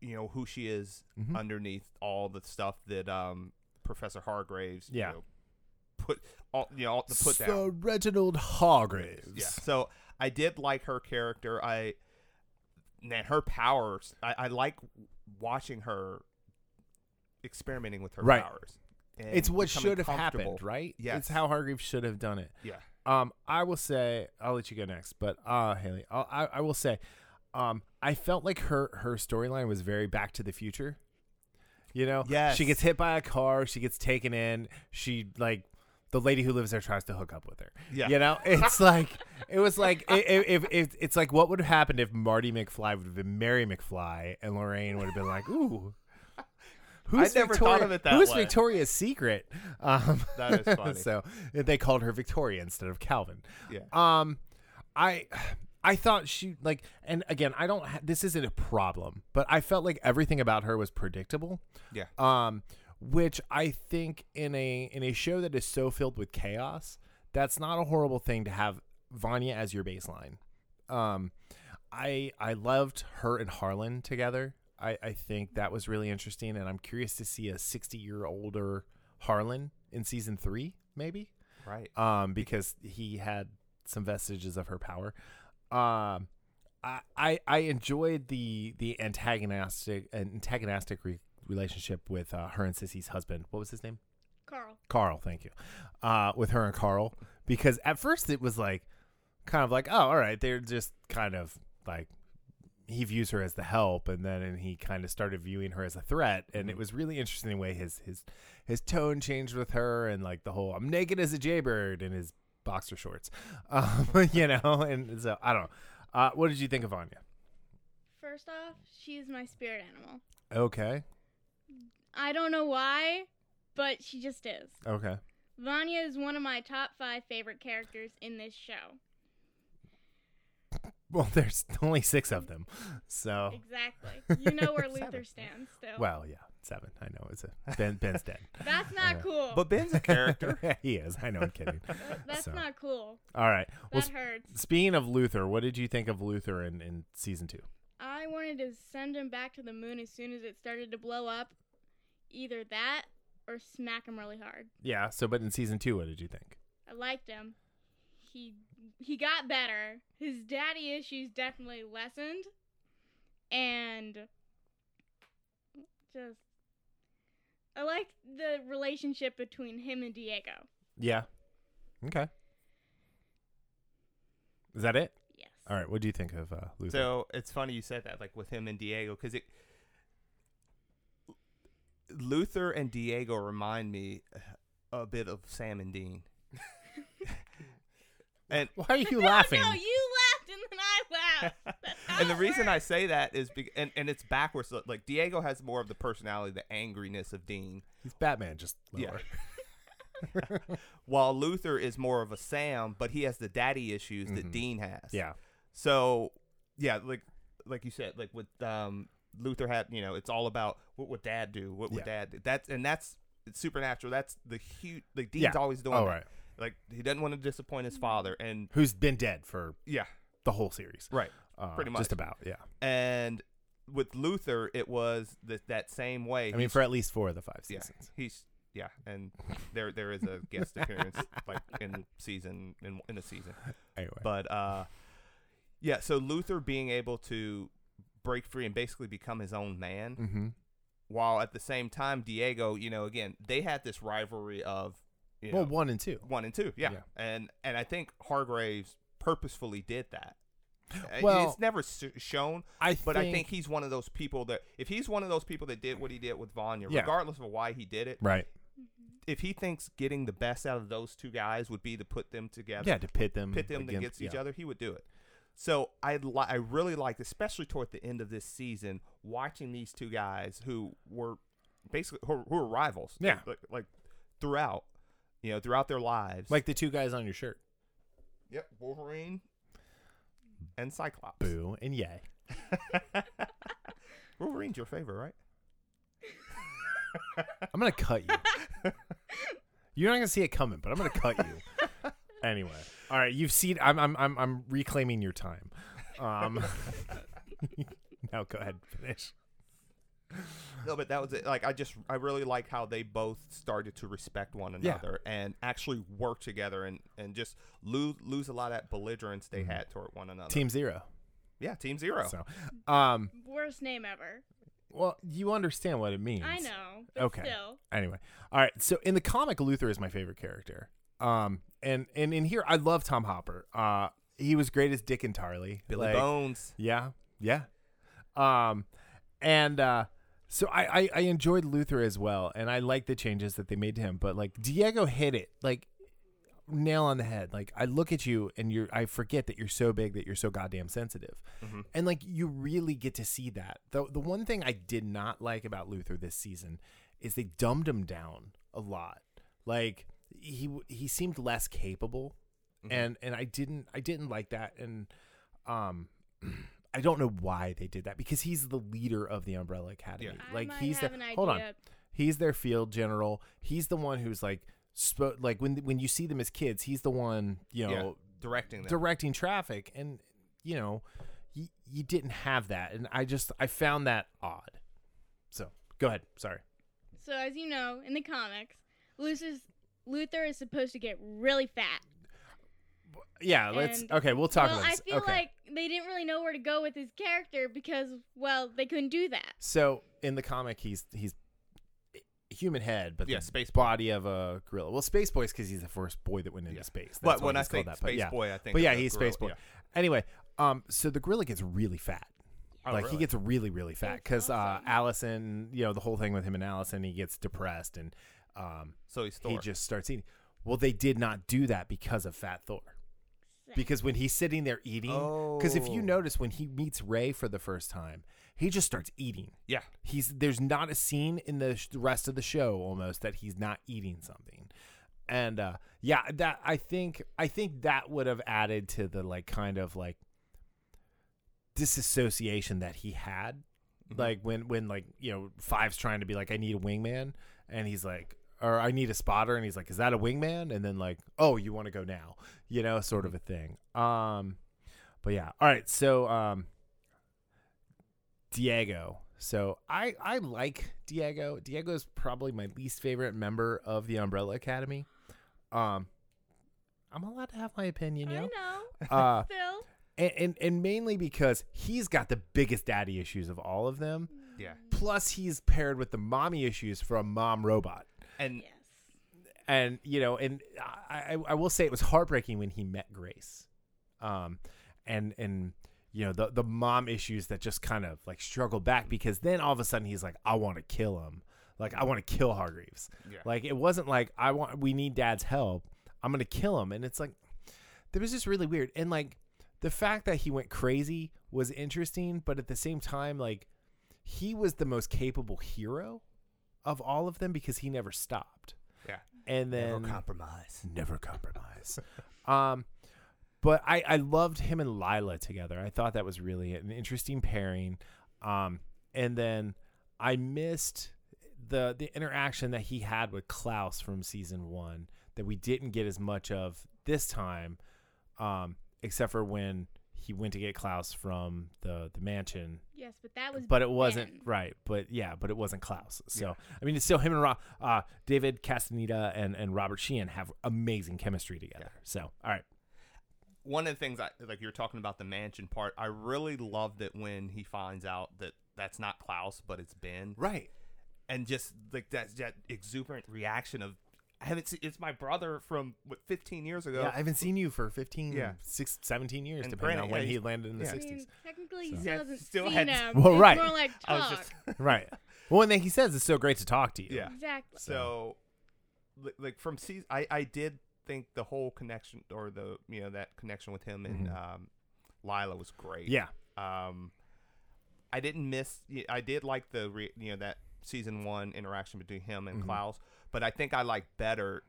you know who she is Mhm. underneath all the stuff that um, Professor Hargreeves you Yeah. know, put all you know all the put down. Sir Reginald Hargreeves. Yeah. So I did like her character. I man, her powers. I, I like watching her experimenting with her Right. powers. It's what should have happened, right? Yeah, It's how Hargreeves should have done it. Yeah. Um, I will say, I'll let you go next, but uh, Haley, I'll, I I will say, um, I felt like her her storyline was very Back to the Future. You know, yeah, she gets hit by a car, she gets taken in, she like the lady who lives there tries to hook up with her. Yeah. You know, it's like it was like i- i- if, if it's like what would have happened if Marty McFly would have been Mary McFly and Lorraine would have been like, ooh. Who's never Victoria, thought of it that Who's way. Victoria's Secret? Um, That is funny. so they called her Victoria instead of Calvin. Yeah. Um, I, I thought she like, and again, I don't. Ha- this isn't a problem, but I felt like everything about her was predictable. Yeah. Um, which I think in a in a show that is so filled with chaos, that's not a horrible thing to have Vanya as your baseline. Um, I I loved her and Harlan together. I, I think that was really interesting, and I'm curious to see a 60 year older Harlan in season three, maybe Right. um, because he had some vestiges of her power. Um, I I, I enjoyed the the antagonistic antagonistic re- relationship with uh, her and Sissy's husband. What was his name? Carl. Carl. Thank you. Uh, with her and Carl, because at first it was like kind of like, oh, all right, they're just kind of like he views her as the help, and then and he kind of started viewing her as a threat, and it was really interesting the way his his his tone changed with her, and like the whole I'm naked as a jaybird in his boxer shorts, um, you know, and so I don't know. Uh, what did you think of Vanya? First off, she's my spirit animal. Okay, I don't know why, but she just is. okay, Vanya is one of my top five favorite characters in this show. Well, there's only six of them, so Exactly. You know where Luther stands still. well, yeah, seven. I know it's a Ben. Ben's dead. That's not Yeah. cool. But Ben's a character. he is. I know. I'm kidding. That's so. not cool. All right. Well, That sp- hurts. speaking of Luther, what did you think of Luther in, in season two? I wanted to send him back to the moon as soon as it started to blow up. Either that or smack him really hard. Yeah. So, but in season two, what did you think? I liked him. He he got better. His daddy issues definitely lessened, and just I like the relationship between him and Diego. Yeah. Okay. Is that it? Yes. All right. What do you think of uh, Luther? So it's funny you said that, like with him and Diego, because it Luther and Diego remind me a bit of Sam and Dean. And Why are you laughing? No, you laughed and then I laughed. And the it reason I say that is because and, and it's backwards. Like Diego has more of the personality, the angriness of Dean, He's Batman, just Yeah. while Luther is more of a Sam, but he has the daddy issues that Dean has. Yeah. So yeah, like like you said, like with um Luther had, you know, it's all about what would dad do? What would Yeah. dad do? That's and that's it's supernatural. That's the huge like Dean's Yeah. always doing All that. right. Like he doesn't want to disappoint his father and Who's been dead for yeah, the whole series? right. Uh, Pretty much, Just about. Yeah. And with Luther it was that that same way. I mean, for at least four of the five yeah, seasons. he's yeah, and there there is a guest appearance like in season in in a season. Anyway. But uh, yeah, so Luther being able to break free and basically become his own man, mm-hmm. while at the same time Diego, you know, again they had this rivalry of, you Well, know, one and two. one and two, yeah. Yeah. and and I think Hargreeves purposefully did that. Uh, Well, it's never shown, I but I think he's one of those people that if he's one of those people that did what he did with Vanya, Yeah. regardless of why he did it, right. if he thinks getting the best out of those two guys would be to put them together, Yeah, to pit them. pit them against, each other, he would do it. So I li- I really liked, especially toward the end of this season, watching these two guys who were basically who, who were rivals. Yeah. like, like throughout, you know, throughout their lives. Like the two guys on your shirt. yep, Wolverine and Cyclops. Boo and yay. Wolverine's your favorite, right? I'm gonna cut you. You're not gonna see it coming, but I'm gonna cut you. anyway, all right. You've seen. I'm. I'm. I'm. I'm reclaiming your time. Um. now go ahead. Finish. No, but that was it. Like I just I really like how they both started to respect one Yeah. another and actually work together and and just lose lose a lot of that belligerence they Mhm. had toward one another. Team Zero. yeah, Team Zero. So, um. Worst name ever. Well, you understand what it means. I know. But Okay. Still. Anyway, all right. So in the comic, Luther is my favorite character. Um, and and in here, I love Tom Hopper. Uh, he was great as Dickon Tarly. Billy Like, Bones. Yeah, yeah. Um, and uh, So I, I I enjoyed Luther as well, and I like the changes that they made to him. But like Diego hit it like nail on the head. Like I look at you and you're I forget that you're so big that you're so goddamn sensitive, Mhm. and like you really get to see that. The the one thing I did not like about Luther this season is they dumbed him down a lot. Like he he seemed less capable, Mhm. and and I didn't I didn't like that, and um. I don't know why they did that because he's the leader of the Umbrella Academy. Yeah. I Like might he's have the an idea. hold on, he's their field general. He's the one who's like spo- like when when you see them as kids, he's the one you know yeah, directing them. directing traffic, and you know you, you didn't have that, and I just I found that odd. So go ahead. Sorry. So as you know, in the comics, Luther's, Luther is supposed to get really fat. Yeah. Let's And- okay. We'll talk well, about this. I feel okay. like they didn't really know where to go with his character because, well, they couldn't do that. So in the comic, he's he's human head, but Yeah, the Space Boy. body of a gorilla. Well, Space Boy's because he's the first boy that went into Yeah. space. That's but when I he's called think that. But Space yeah. Boy, I think. But yeah, he's gorilla, Space Boy. yeah. Anyway, um, so the gorilla gets really fat. Oh, like really? he gets really, really fat That's because uh. Allison, you know, the whole thing with him and Allison, he gets depressed and um, So he's Thor. he just starts eating. Well, they did not do that because of Fat Thor. Because when he's sitting there eating, because if you Oh. notice when he meets Ray for the first time, he just starts eating. yeah. He's there's not a scene in the sh- the rest of the show almost that he's not eating something, and uh, yeah, that I think I think that would have added to the like kind of like disassociation that he had, Mhm. like when when like you know Five's trying to be like I need a wingman, and he's like. Or I need a spotter, and he's like, "Is that a wingman?" And then like, "Oh, you want to go now?" You know, sort of a thing. Um, but yeah, all right. So, um, Diego. So I I like Diego. Diego is probably my least favorite member of the Umbrella Academy. Um, I'm allowed to have my opinion, you I know. know. Uh, Still. and, and and mainly because he's got the biggest daddy issues of all of them. Yeah. Plus, he's paired with the mommy issues from Mom Robot. And Yes. and you know, and I, I, I will say it was heartbreaking when he met Grace, um, and and you know the the mom issues that just kind of like struggle back because then all of a sudden he's like, I want to kill him, like I want to kill Hargreeves, yeah. like it wasn't like I want we need Dad's help, I'm gonna kill him, and it's like that was just really weird, and like the fact that he went crazy was interesting, but at the same time, like he was the most capable hero of all of them because he never stopped yeah. and then never compromise. never compromise. um, but I I loved him and Lila together. I thought that was really an interesting pairing. Um, and then I missed the the interaction that he had with Klaus from season one that we didn't get as much of this time, um, except for when he went to get Klaus from the the mansion Yes, but that was. but it wasn't Ben. right. But yeah, but it wasn't Klaus. So Yeah. I mean, it's still him and Ro- uh, David Castaneda and and Robert Sheehan have amazing chemistry together. So all right, One of the things I like you're talking about the mansion part. I really loved it when he finds out that that's not Klaus, but it's Ben, right, and just like that that exuberant reaction of I haven't seen. It's my brother from what 15 years ago. yeah. I haven't seen you for 15, Yeah. six, 17 years, And depending granted, on when yeah, he landed in the yeah. I 60s. mean, technically, he still Yeah, hasn't still seen hadn't- him. Well, it's right. More like I talk. was just right. Well, and then he says it's so great to talk to you. Yeah. Exactly. So, like from season, I I did think the whole connection or the you know that connection with him and Mhm. um, Lila was great. Yeah. Um, I didn't miss. I did like the re, you know that season one interaction between him and Mhm. Klaus, but I think I like better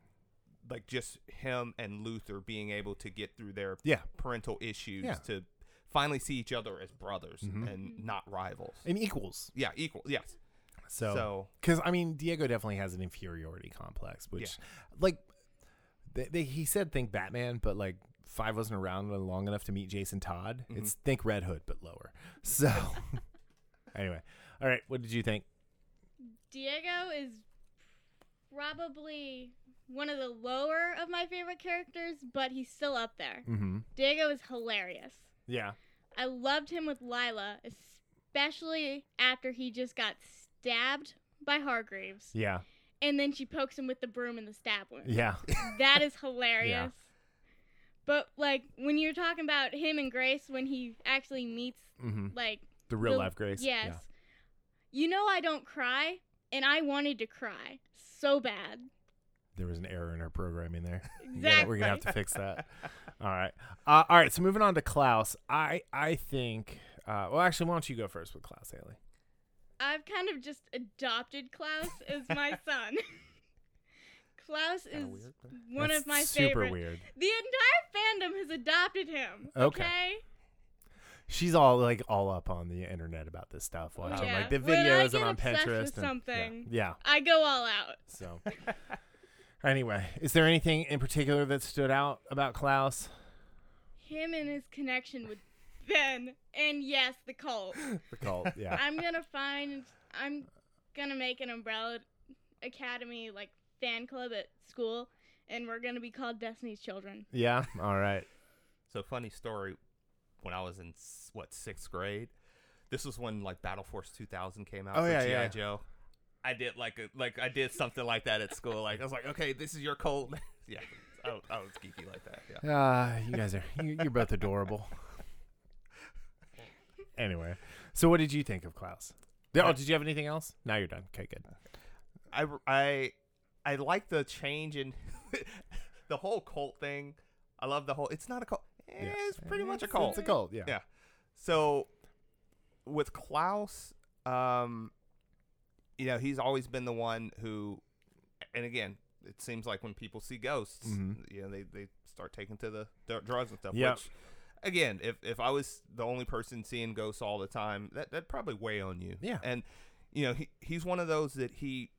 like just him and Luther being able to get through their Yeah. parental issues Yeah. to finally see each other as brothers Mhm. and not rivals. And equals. Yeah, equal. Yes. So, So, because I mean, Diego definitely has an inferiority complex, which, like, they, they, he said think Batman, but like Five wasn't around long enough to meet Jason Todd. Mhm. It's think Red Hood, but lower. So, anyway, all right, what did you think? Diego is probably one of the lower of my favorite characters, but he's still up there. Mm-hmm. Diego is hilarious. Yeah, I loved him with Lila, especially after he just got stabbed by Hargreeves, yeah, and then she pokes him with the broom and the stab wound. yeah, That is hilarious. But like when you're talking about him and Grace when he actually meets mm-hmm. like The real the- life Grace. Yes. Yeah. You know I don't cry, and I wanted to cry so bad. There was an error in our programming there. Exactly. We're gonna have to fix that. all right. Uh, all right. So moving on to Klaus. I I think. Uh, well, actually, why don't you go first with Klaus Haley? I've kind of just adopted Klaus as my son. Klaus Kinda is weird, one That's of my super favorite. weird. The entire fandom has adopted him. Okay. Okay. She's all like all up on the internet about this stuff, oh, watching Yeah. like the When I videos get and on obsessed with Pinterest. and, something. Yeah. I go all out. So. Anyway, is there anything in particular that stood out about Klaus? Him and his connection with Ben, and yes, the cult. The cult. Yeah. I'm gonna find. I'm gonna make an Umbrella Academy like fan club at school, and we're gonna be called Destiny's Children. yeah. All right. So funny story. When I was in what sixth grade, this was when like Battle Force 2000 came out. Oh, for yeah, GI yeah. Joe. I did like a, like I did something like that at school. Like I was like, okay, this is your cult. yeah, I, was- I was geeky like that. Yeah. Uh, you guys are you, you're both adorable. Anyway, so what did you think of Klaus? Oh, did you have anything else? Now you're done. Okay, good. I I I like the change in the whole cult thing. I love the whole. It's not a cult. Yeah. It's pretty much a It's- cult. It's a cult. Yeah. Yeah. So with Klaus, um, you know, he's always been the one who, and again, it seems like when people see ghosts, Mhm. you know, they, they start taking to the, the drugs and stuff. Yep. Which, again, if if I was the only person seeing ghosts all the time, that that'd probably weigh on you. Yeah. And you know, he he's one of those that he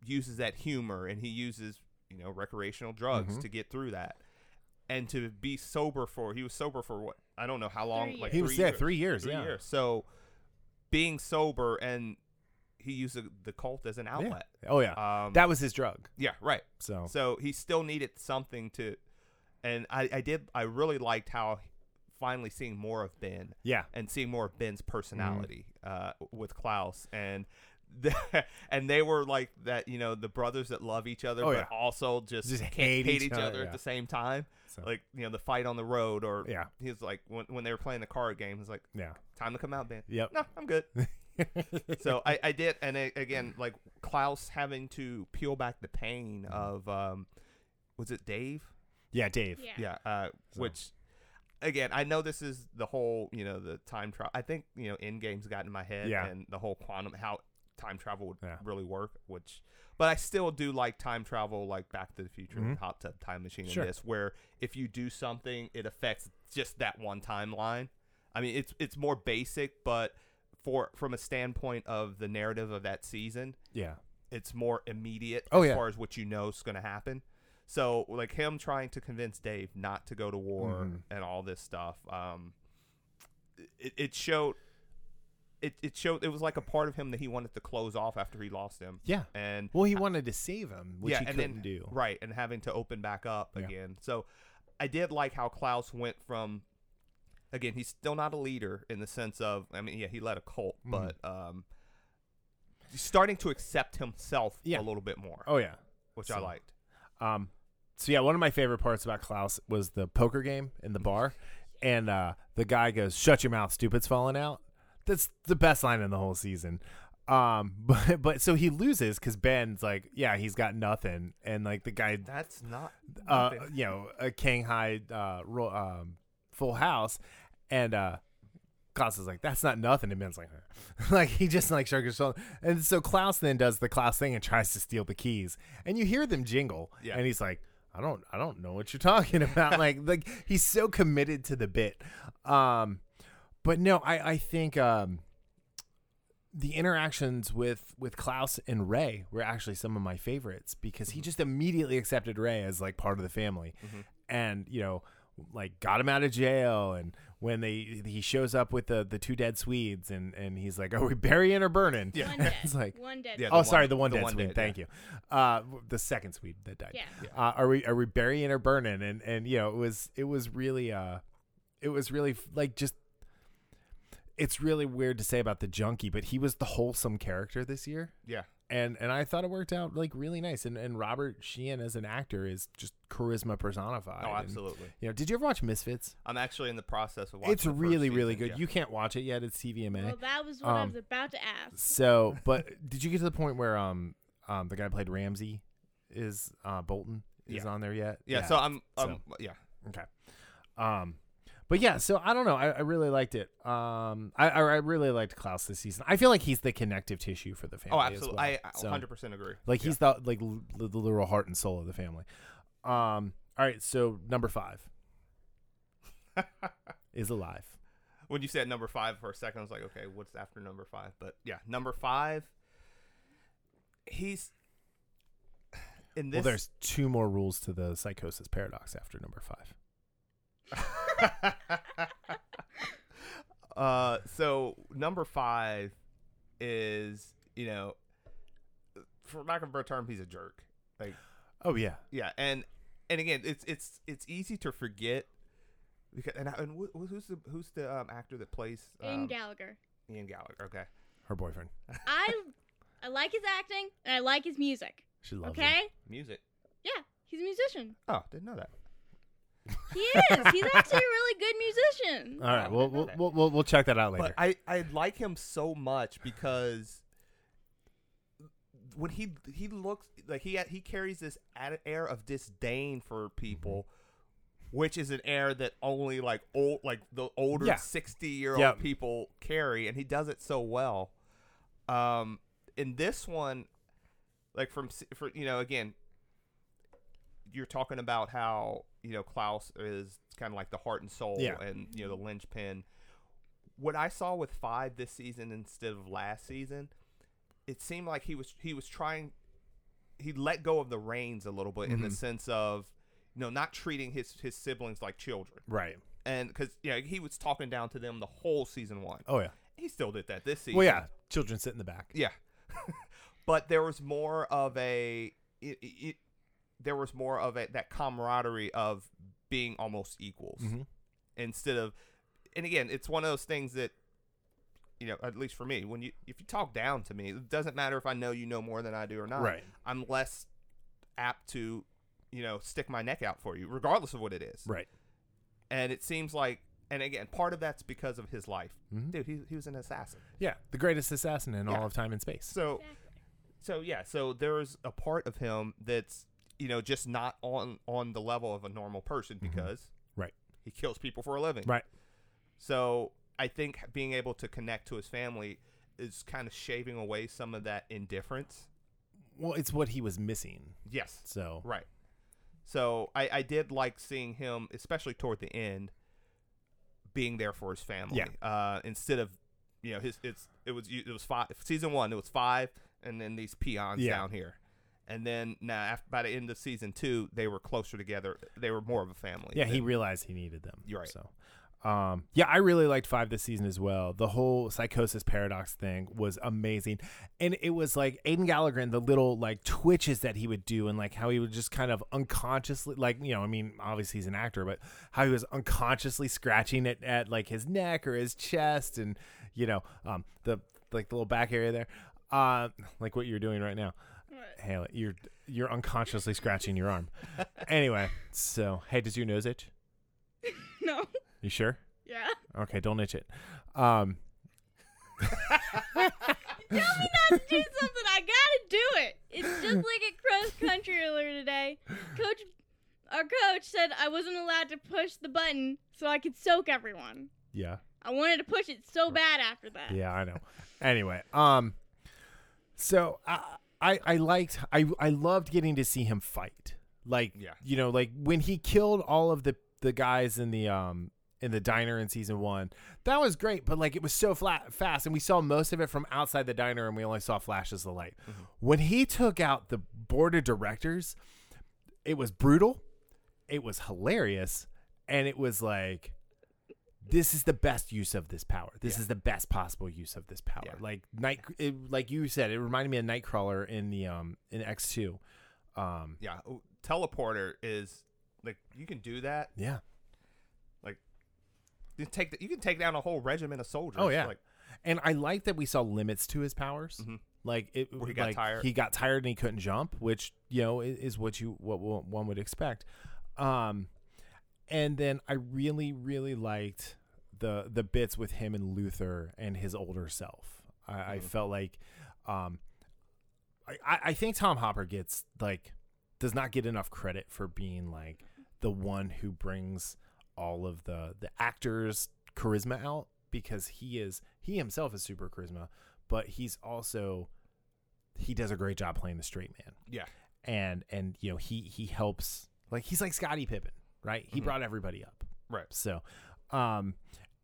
uses that humor and he uses you know recreational drugs Mhm. to get through that. And to be sober for he was sober for what I don't know how long Three like He was there years three years. three yeah. years. So being sober and he used the, the cult as an outlet. Oh yeah. Um, that was his drug. yeah, right. So So he still needed something to, and I, I did. I really liked how finally seeing more of Ben yeah. and seeing more of Ben's personality Mm-hmm. uh, with Klaus and. The, and they were like that, you know, the brothers that love each other, Oh, but yeah. also just, Just hate hate, each each, other, other, yeah. at the same time. So Like, you know, the fight on the road, or yeah. he's like when, when they were playing the card game, he's like, Yeah. "Time to come out, Ben." Yep. No, I'm good. so I, I did, and I, again, like Klaus having to peel back the pain of, um, was it Dave? yeah, Dave. Yeah. Yeah, uh, So- which, again, I know this is the whole, you know, the time trial. I think you know, in games got in my head, Yeah. and the whole quantum how time travel would Yeah. really work. Which, but I still do like time travel, like Back to the Future, Mhm. Hot Tub Time Machine, Sure. and this, where if you do something, it affects just that one timeline. I mean, it's it's more basic, but for from a standpoint of the narrative of that season, Yeah. it's more immediate Oh, as yeah. far as what you know is going to happen. So, like him trying to convince Dave not to go to war Mhm. and all this stuff, um, it, it showed. It, it showed it was like a part of him that he wanted to close off after he lost him, Yeah. and Well, he wanted to save him, which yeah, he couldn't then, do. right, and having to open back up Yeah. again. So, I did like how Klaus went from. Again, he's still not a leader in the sense of. I mean, yeah, he led a cult, Mhm. but um, he's starting to accept himself Yeah. a little bit more Oh yeah. which I liked. Um, so yeah, one of my favorite parts about Klaus was the poker game in the bar, and uh, the guy goes, "Shut your mouth, stupid's falling out." That's the best line in the whole season. Um, but but so he loses because Ben's like, yeah, he's got nothing, and like the guy, That's not. uh, nothing. you know, a King High, uh, ro- um, Full House, and uh. Klaus is like, that's not nothing. And Ben's like, "Huh." like he just like shrugs his shoulder. And so Klaus then does the Klaus thing and tries to steal the keys. And you hear them jingle. Yeah. And he's like, I don't, I don't know what you're talking about. like, like he's so committed to the bit. Um, but no, I, I think, um, the interactions with with Klaus and Ray were actually some of my favorites because he just immediately accepted Ray as like part of the family, Mhm. and you know, like got him out of jail. And when they he shows up with the the two dead Swedes, and and he's like, "Are we burying or burning?" Yeah. One dead. it's like, one dead. Yeah, oh, the sorry, the one the dead one Swede. dead, Thank you. Uh, the second Swede that died. Yeah. Uh, are we are we burying or burning? And and you know, it was it was really uh, it was really like just. It's really weird to say about the junkie, but he was the wholesome character this year. Yeah. and and I thought it worked out like really nice. And and Robert Sheehan as an actor is just charisma personified. Oh, And, absolutely. you know, did you ever watch Misfits? I'm actually in the process of watching. It. It's the first really really season, good. yeah. You can't watch it yet. It's TVMA. Well, that was what I Um, was about to ask. So, but did you get to the point where um um the guy who played Ramsay is uh Bolton is Yeah. on there yet? yeah, So I'm. Um, So- yeah. Okay. Um, but yeah, so I don't know. I, I really liked it. Um, I I really liked Klaus this season. I feel like he's the connective tissue for the family. Oh, as absolutely. well. I I 100 percent agree. like Yeah. he's the like l- the literal heart and soul of the family. Um. All right. So number five is alive. when you said number five for a second, I was like, okay, what's after number five? But yeah, number five. He's in this. well, there's two more rules to the psychosis paradox after number five. uh, so number five is you know, for lack of a better term, he's a jerk. Like Oh yeah. yeah, and and again, it's it's it's easy to forget because and, I- and wh- wh- who's the who's the um, actor that plays Ian um, Gallagher. Ian Gallagher? Okay, Her boyfriend. I I like his acting and I like his music. She loves Okay? him. music. Yeah, he's a musician. Oh, didn't know that. He is. he's actually a really good musician. All right. We'll we'll, we'll we'll we'll check that out later. But I I like him so much because when he he looks like he he carries this air of disdain for people, which is an air that only like old like the older Yeah. sixty year old Yep. people carry, and he does it so well. Um, in this one, like from for you know again, you're talking about how you know Klaus is kind of like the heart and soul, Yeah. and you know the linchpin. What I saw with five this season instead of last season, it seemed like he was he was trying. He let go of the reins a little bit in the Mhm. sense of, you know, not treating his his siblings like children, right. and because you know he was talking down to them the whole season one. Oh yeah. He still did that this season. Well, yeah. Children sit in the back. Yeah. but there was more of a it, it, there was more of a that camaraderie of being almost equals Mm-hmm. instead of and again it's one of those things that you know at least for me when you if you talk down to me it doesn't matter if I know you know more than I do or not Right. I'm less apt to you know stick my neck out for you regardless of what it is Right. and it seems like and again part of that's because of his life Mhm. dude he, he was an assassin Yeah. The greatest assassin in Yeah. all of time and space. so so yeah so there's a part of him that's you know just not on on the level of a normal person because Mm-hmm. Right. he kills people for a living Right. so i think being able to connect to his family is kind of shaving away some of that indifference Well, it's what he was missing. yes So right so i i did like seeing him especially toward the end being there for his family Yeah. uh instead of you know his it's it was it was five season one it was five and then these peons Yeah. down here and then now after, by the end of season two they were closer together they were more of a family yeah, he realized he needed them. You're right. So, um, yeah, I really liked five this season as well. The whole psychosis paradox thing was amazing, and it was like Aidan Gallagher and the little like twitches that he would do, and like how he would just kind of unconsciously, like you know, I mean, obviously he's an actor, but how he was unconsciously scratching it at like his neck or his chest, and you know, um, the like the little back area there, uh, like what you're doing right now. What? Haley, you're you're unconsciously scratching your arm. Anyway, so hey, does your nose itch? No. You sure? Yeah. Okay, don't itch it. Um, Tell me not to do something. I gotta do it. It's just like at cross country earlier today. Coach, our coach said I wasn't allowed to push the button so I could soak everyone. yeah, I wanted to push it so bad after that. yeah, I know. Anyway, um, so I I, I liked I I loved getting to see him fight. Like, Yeah. you know, like when he killed all of the the guys in the um in the diner in season one, that was great. But like, it was so flat fast, and we saw most of it from outside the diner, and we only saw flashes of light. When he took out the board of directors, it was brutal, it was hilarious, and it was like this is the best use of this power. This Yeah. is the best possible use of this power. Yeah. Like night, it, like you said, it reminded me of Nightcrawler in the um in X two. Um, yeah oh, teleporter is like you can do that yeah. you take the, you can take down a whole regiment of soldiers Oh, yeah. like And I like that we saw limits to his powers. Mhm. Like it, Where he got like, tired? He got tired and he couldn't jump, which you know i- is what you what one would expect. Um, and then I really really liked the the bits with him and Luther and his older self. I, I Mhm. felt like, um, I I I think Tom Hopper gets like does not get enough credit for being like the one who brings all of the the actors charisma out because he is he himself is super charisma but he's also he does a great job playing the straight man Yeah. and and you know he he helps like he's like Scottie Pippen right he Mhm. brought everybody up Right. so um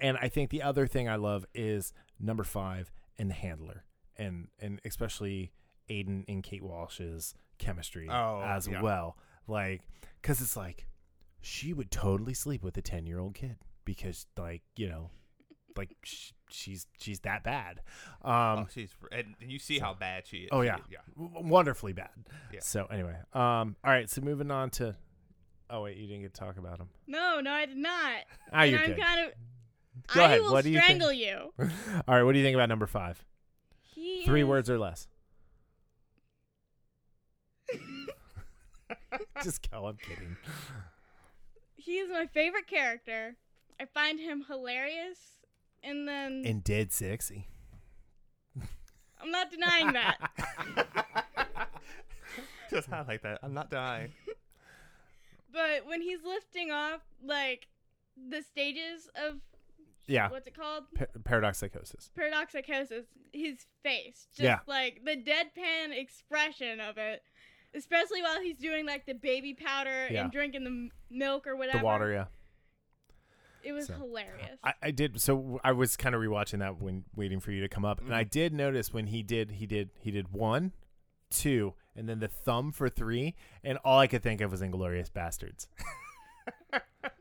and I think the other thing I love is number 5 and the handler and and especially Aidan and Kate Walsh's chemistry Oh, as yeah. well like cuz it's like she would totally sleep with a 10 year old kid because like you know like sh- she's she's that bad um oh, she's and you see how bad she is. oh She- yeah, yeah. W- wonderfully bad Yeah. so anyway um all right so moving on to oh wait you didn't get to talk about him No, no, I did not. ah and you're I'm good kind of. Go I ahead, will what do you think? strangle you. all right what do you think about number five He three is- words or less just go i'm kidding He is my favorite character. I find him hilarious, and then and dead sexy I'm not denying that. Just highlight that. I'm not dying. But when he's lifting off like the stages of yeah what's it called? Pa- paradox psychosis his face, just Yeah. like the deadpan expression of it, especially while he's doing like the baby powder Yeah. and drinking the m- milk or whatever. the water yeah It was So, hilarious. I, I did so I was kind of rewatching that when waiting for you to come up, and mm-hmm. I did notice when he did he did he did one, two, and then the thumb for three, and all I could think of was Inglourious Basterds.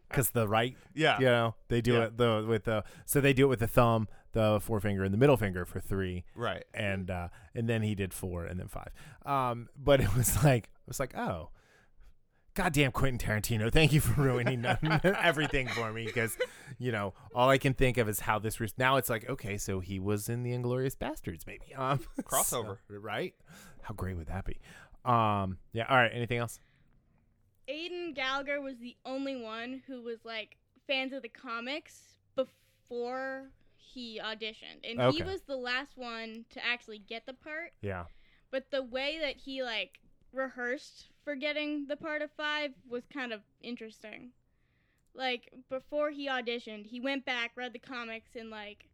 Because the right, Yeah. you know, they do Yeah. it the with the so they do it with the thumb, the forefinger, and the middle finger for three, Right. and uh and then he did four and then five. Um, but it was like it was like oh. Goddamn Quentin Tarantino! Thank you for ruining everything for me because, you know, all I can think of is how this. Re- now it's like, okay, so he was in the Inglourious Basterds, maybe. Um, Crossover. so- right? How great would that be? Um, yeah. All right. Anything else? Aidan Gallagher was the only one who was like fans of the comics before he auditioned, and Okay. he was the last one to actually get the part. Yeah. But the way that he like rehearsed for getting the part of Five was kind of interesting. Like before he auditioned, he went back, read the comics, and like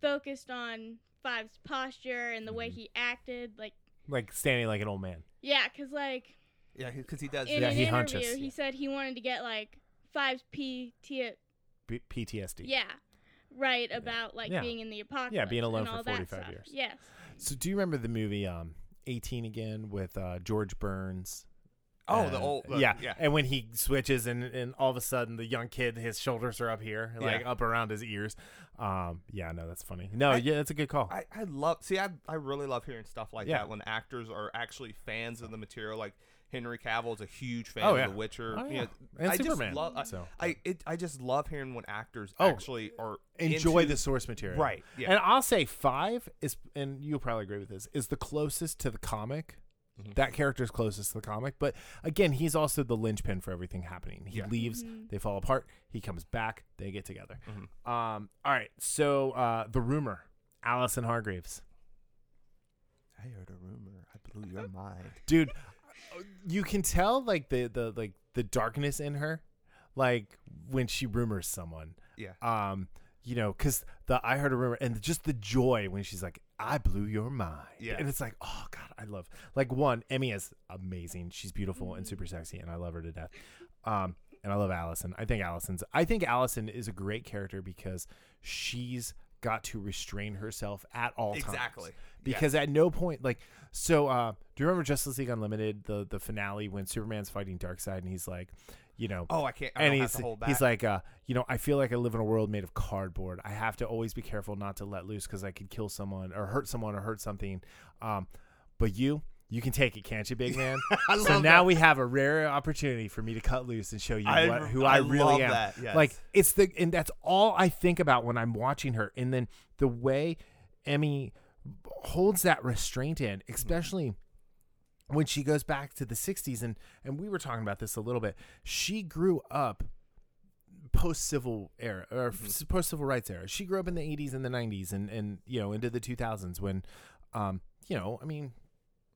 focused on Five's posture and the way Mhm. he acted. Like Like standing like an old man. yeah, cause like Yeah, because he does. in Yeah, an he interview, hunches. he said he wanted to get like Five's PT. B- PTSD. Yeah, right about like Yeah. being in the apocalypse. Yeah, being alone and for all that 45 years. Yes. So do you remember the movie um 18 again with uh George Burns? Oh, the old. the- yeah, Yeah. And when he switches, and and all of a sudden the young kid, his shoulders are up here, like Yeah. up around his ears. Um, yeah, no, that's funny. No, I- yeah, that's a good call. I, I love see I I really love hearing stuff like Yeah. that when actors are actually fans of the material like Henry Cavill is a huge fan Oh, of yeah. The Witcher. Oh, you know, and I just Superman. love I, so I it I just love hearing when actors Oh, actually are enjoy into- the source material, right. Yeah. And I'll say five is, and you'll probably agree with this, is the closest to the comic. Mhm. That character is closest to the comic, but again, he's also the linchpin for everything happening. He Yeah. leaves, Mhm. they fall apart. He comes back, they get together. Mhm. Um, all right, so uh, the rumor, Allison Hargreeves, I heard a rumor. I blew your mind. dude, you can tell like the the like the darkness in her, like when she rumors someone. Yeah. um you know because the i heard a rumor and just the joy when she's like i blew your mind. Yeah. and it's like oh god i love like one emmy is amazing. She's beautiful and super sexy and i love her to death. Um and i love allison. I think allison's i think allison is a great character because she's got to restrain herself at all times. Exactly. because at no point like so uh do you remember justice league unlimited the the finale when superman's fighting darkseid and he's like you know Oh, I can't. I and he's have to hold back. he's like, uh, you know, I feel like I live in a world made of cardboard. I have to always be careful not to let loose because I could kill someone or hurt someone or hurt something. Um, but you, you can take it, can't you, big man? I so now that. we have a rare opportunity for me to cut loose and show you I what, who I, I really love am. that, yes. Like it's the and that's all I think about when I'm watching her. And then the way Emmy holds that restraint in, especially when she goes back to the 60s and and we were talking about this a little bit. She grew up post civil era or post civil rights era. She grew up in the 80s and the 90s and and you know into the 2000s when um you know, I mean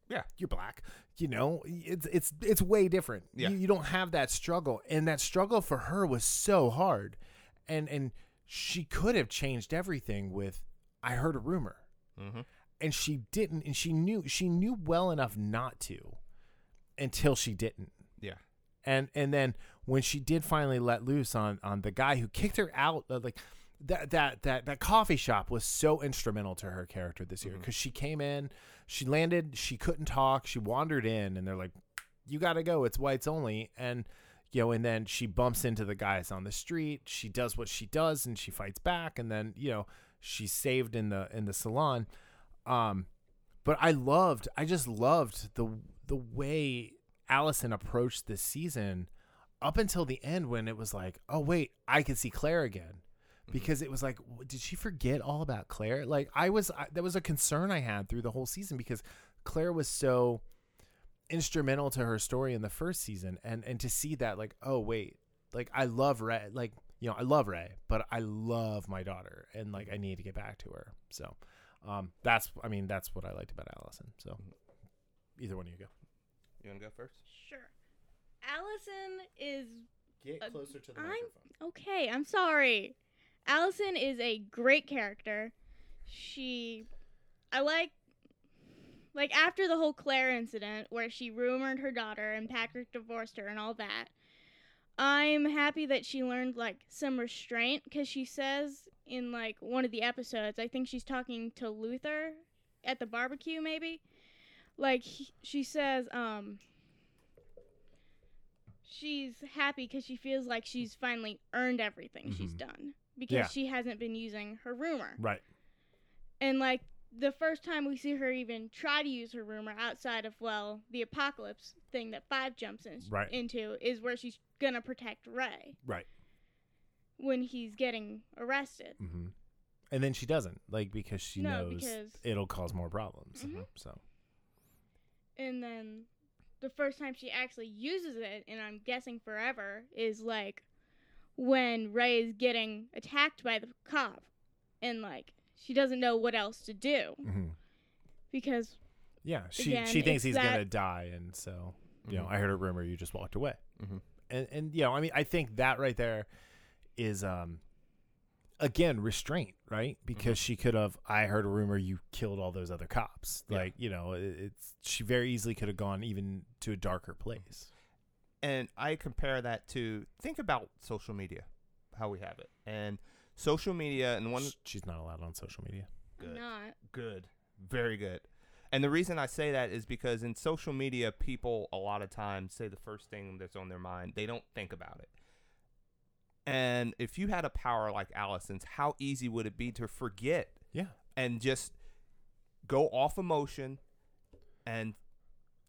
Yeah. you're black. You know, it's it's it's way different. Yeah. You, you don't have that struggle, and that struggle for her was so hard, and and she could have changed everything with, I heard a rumor, Mm-hmm. And she didn't, and she knew she knew well enough not to, until she didn't, Yeah. and and then when she did finally let loose on on the guy who kicked her out, uh, like. That, that that that coffee shop was so instrumental to her character this year because she came in, she landed, she couldn't talk, she wandered in, and they're like, "You got to go. It's whites only." And you know, and then she bumps into the guys on the street. She does what she does, and she fights back, and then you know, she's saved in the in the salon. Um, but I loved, I just loved the the way Allison approached this season up until the end when it was like, oh wait, I can see Claire again. Because it was like, did she forget all about Claire? Like I was, I, that was a concern I had through the whole season because Claire was so instrumental to her story in the first season, and and to see that, like, oh wait, like I love Ray, like you know, I love Ray, but I love my daughter, and like I need to get back to her. So, um, that's, I mean, that's what I liked about Allison. So, either one of you go. You want to go first? Sure. Allison is Get Uh, closer to the I'm- microphone. okay. I'm sorry. Allison is a great character. She, I like, like after the whole Claire incident where she rumored her daughter and Patrick divorced her and all that. I'm happy that she learned like some restraint because she says in like one of the episodes, I think she's talking to Luther at the barbecue, maybe. Like he, she says, um, she's happy because she feels like she's finally earned everything she's Mhm. done because Yeah. she hasn't been using her rumor. Right. And like the first time we see her even try to use her rumor outside of well the apocalypse thing that Five jumps in, Right. into is where she's gonna protect Ray Right. when he's getting arrested. hmm And then she doesn't, like, because she No, knows because- it'll cause more problems. Mhm. So, And then the first time she actually uses it, and I'm guessing forever, is like when Ray is getting attacked by the cop, and like she doesn't know what else to do hmm because yeah, she Again, she thinks he's that- gonna die, and so you know, Mhm. I heard a rumor you just walked away, Mhm. and and you know, I mean, I think that right there is um again restraint, right? Because she could have. I heard a rumor you killed all those other cops. Yeah. Like you know, it, it's she very easily could have gone even to a darker place. And I compare that to think about social media, how we have it, and social media, and one She's not allowed on social media. I'm Good. not. good, very good. And the reason I say that is because in social media, people a lot of times say the first thing that's on their mind. They don't think about it. And if you had a power like Allison's, how easy would it be to forget Yeah. and just go off emotion and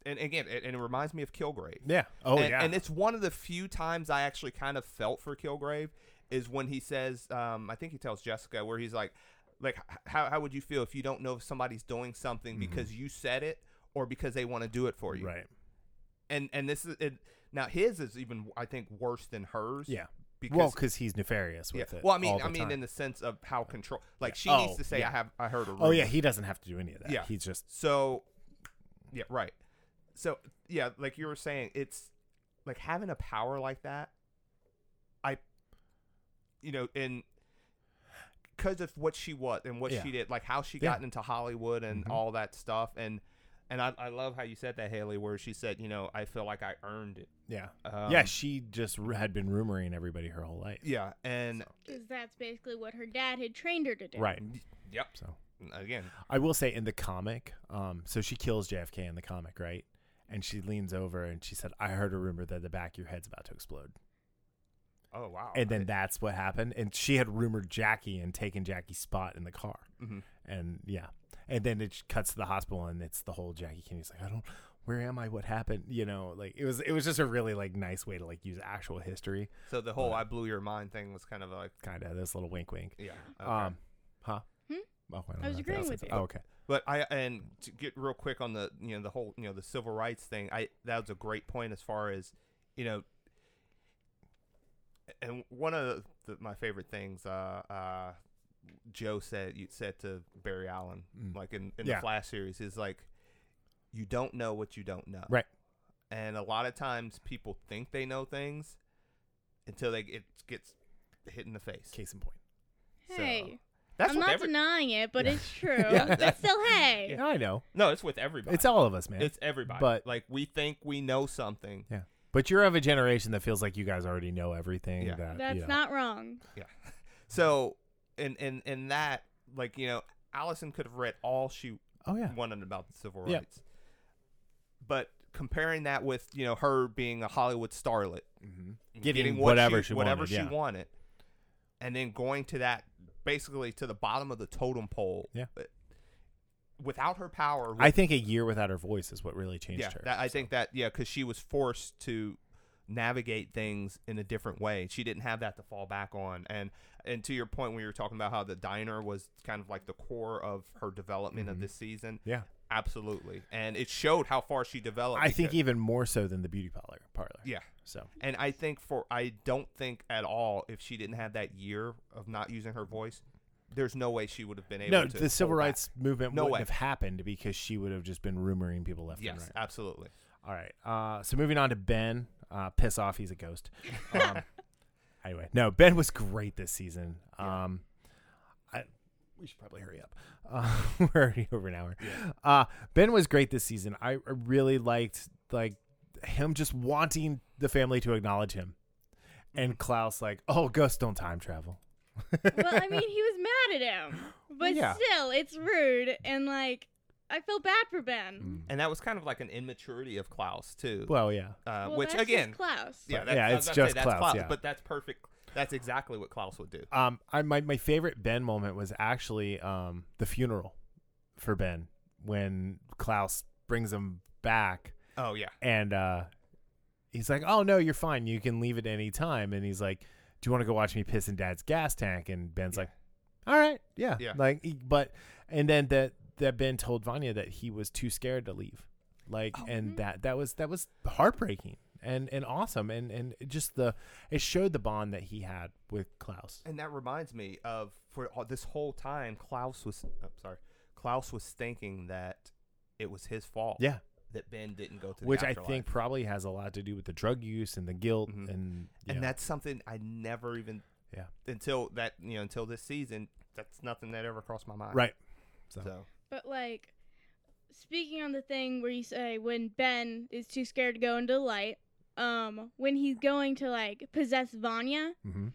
and again it, and it reminds me of Kilgrave. Yeah. Oh and, yeah. and it's one of the few times I actually kind of felt for Kilgrave is when he says, um, I think he tells Jessica where he's like, like how how would you feel if you don't know if somebody's doing something Mhm. because you said it or because they want to do it for you? right. And and this is it. Now his is even I think worse than hers. Yeah. Because well, because he's nefarious yeah. with it. Well, I mean, I mean, time. in the sense of how control. Like Yeah. she Oh, needs to say, yeah. "I have, I heard a rumor." oh yeah, he doesn't have to do any of that. Yeah. He's just So, yeah, right. So, yeah, like you were saying, it's like having a power like that. I, you know, and because of what she was and what Yeah. she did, like how she Yeah. got into Hollywood and Mhm. all that stuff, and and I, I love how you said that Haley, where she said, you know, I feel like I earned it. yeah. Um, yeah, she just r- had been rumoring everybody her whole life. yeah, and Because that's basically what her dad had trained her to do. right. yep. So Again, I will say in the comic, um, so she kills JFK in the comic, right? And she leans over and she said, "I heard a rumor that the back of your head's about to explode." Oh wow, And then that's what happened. And she had rumored Jackie and taken Jackie's spot in the car. hmm And yeah, and then it cuts to the hospital and it's the whole Jackie Kennedy's like, "I don't, where am I? What happened?" You know, like it was it was just a really like nice way to like use actual history, so the whole But- "I blew your mind" thing was kind of like, kind of this little wink, wink. yeah, okay. Um, huh? Hmm? Oh, I, I was agreeing with you. Oh, okay. But I and to get real quick on the you know the whole you know the civil rights thing. I that was a great point as far as you know. And one of the, my favorite things, uh, uh, Joe said you said to Barry Allen, Mm. like in, in Yeah. the Flash series, is like, you don't know what you don't know. Right. And a lot of times people think they know things until they it gets hit in the face. Case in point. So, Hey, That's I'm not every- denying it, but Yeah. it's true. Yeah, but still, hey. Yeah, I know. no, it's with everybody. It's all of us, man. It's everybody. But- like we think we know something. But you're of a generation that feels like you guys already know everything. Yeah. That, That's you know. not wrong. Yeah. So in in in that, like you know, Allison could have read all she Oh yeah. wanted about the civil Yeah. rights. But comparing that with you know her being a Hollywood starlet, Mm-hmm. getting, what whatever she, she whatever wanted, she yeah. wanted, and then going to that basically to the bottom of the totem pole. Yeah. Without her power, I think a year without her voice is what really changed yeah, her. that, I so. think that yeah, because she was forced to navigate things in a different way. She didn't have that to fall back on. And and to your point, when you were talking about how the diner was kind of like the core of her development Mhm. of this season, Yeah. absolutely, and it showed how far she developed. I think even more so than the beauty parlor. Parlor. yeah. So And I think for I don't think at all if she didn't have that year of not using her voice, there's no way she would have been able no, to. the civil hold back. rights movement No wouldn't way. have happened because she would have just been rumoring people left and Yes, right. absolutely. All right. Uh, so moving on to Ben. Uh, piss off. He's a ghost. Um, anyway, no, Ben was great this season. Um, I we should probably hurry up. Uh, we're already over an hour. Uh, Ben was great this season. I I really liked like him just wanting the family to acknowledge him, and Klaus like, oh, ghosts don't time travel. Well, I mean, he was mad at him, but yeah. still, it's rude, and like, I feel bad for Ben. Mm. And that was kind of like an immaturity of Klaus too. Well, yeah. uh, Well, which that's just again, Klaus. yeah, that's, yeah, it's about to say, just that's Klaus, yeah. but that's perfect. That's exactly what Klaus would do. Um, I my my favorite Ben moment was actually um the funeral for Ben when Klaus brings him back Oh yeah, and uh he's like, "Oh no, you're fine. You can leave at any time." And he's like, "Do you want to go watch me piss in Dad's gas tank?" And Ben's Yeah. like, "All right, yeah." Yeah. Like, but and then that that Ben told Vanya that he was too scared to leave, like, Oh. and Mhm. that that was that was heartbreaking and and awesome and and it just the it showed the bond that he had with Klaus. and that reminds me of for all, this whole time Klaus was. Oh, sorry, Klaus was thinking that it was his fault. Yeah. That Ben didn't go to. The which I afterlife. think probably has a lot to do with the drug use and the guilt Mhm. and yeah. and that's something I never even. Yeah. Until that, you know, until this season, that's nothing that ever crossed my mind. right. So, So, But like, speaking on the thing where you say when Ben is too scared to go into the light, um, when he's going to like possess Vanya, hmm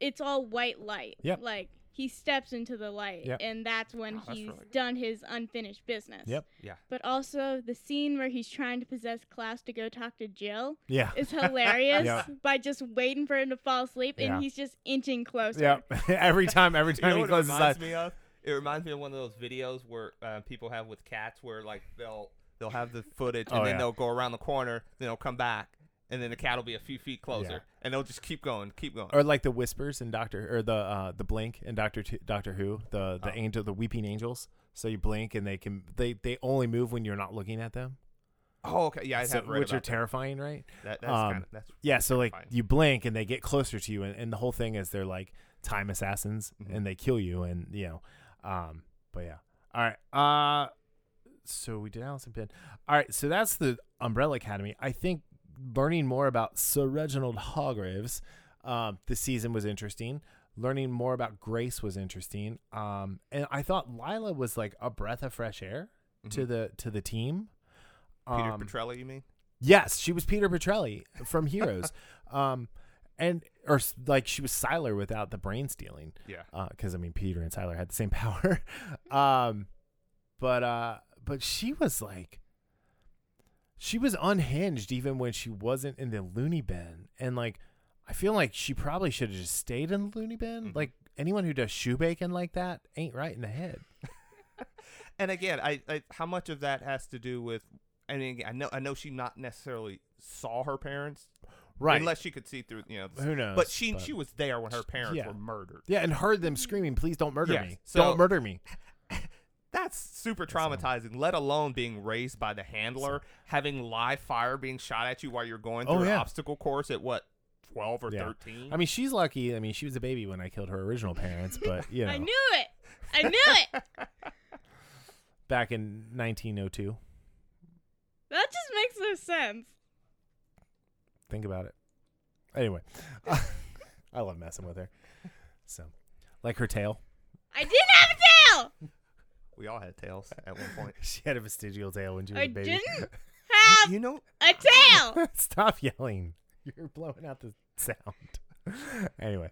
it's all white light. Yep. Like he steps into the light, Yep. and that's when Oh, that's he's really done his unfinished business. Yep. yeah. But also the scene where he's trying to possess Klaus to go talk to Jill yeah. is hilarious Yep. by just waiting for him to fall asleep, and Yeah. he's just inching closer. Yep. every time, every You time know he closes his eyes. It reminds me of one of those videos where uh, people have with cats, where like they'll they'll have the footage and Oh, then yeah. they'll go around the corner, then they'll come back, and then the cat will be a few feet closer, Yeah. and they'll just keep going, keep going. Or like the whispers in Doctor, or the uh, the blink in Doctor T- Doctor Who, the the Oh. angel, the weeping angels. So you blink and they can they they only move when you're not looking at them, oh, okay, yeah, I so, have read which are about that. terrifying, right? That, that's um, kind of that's Yeah. So like terrifying. you blink and they get closer to you, and, and the whole thing is they're like time assassins Mhm. and they kill you, and you know, um, but yeah. All right. Uh, so we did Allison Penn. All right. So that's the Umbrella Academy. I think learning more about Sir Reginald Hargreeves um, this season was interesting. Learning more about Grace was interesting. Um, and I thought Lila was like a breath of fresh air to Mhm. the to the team. Peter Um, Petrelli, you mean? Yes, she was Peter Petrelli from Heroes. um, and or like she was Sylar without the brain stealing. Yeah. Because I mean, Peter and Sylar had the same power. um, but uh, but she was like, she was unhinged even when she wasn't in the loony bin, and like, I feel like she probably should have just stayed in the loony bin. Mhm. Like anyone who does shoe bacon like that ain't right in the head. And again, I, I how much of that has to do with? I mean, I know I know she not necessarily saw her parents, Right. Unless she could see through, you know. Who knows? But she she was there when her parents yeah. were murdered. yeah, and heard them screaming, "Please don't murder Yes, me! so- don't murder me!" That's super traumatizing, let alone being raised by the handler, having live fire being shot at you while you're going Oh, through an yeah. obstacle course at what, 12 or Yeah. 13? I mean, she's lucky. I mean, she was a baby when I killed her original parents, but you know, I knew it. I knew it. back in 1902. That just makes no sense. Think about it. Anyway, I love messing with her. So, like her tail. I didn't have a tail. We all had tails at one point. She had a vestigial tail when she was I a baby. didn't have you know, a tail. Stop yelling. You're blowing out the sound. anyway.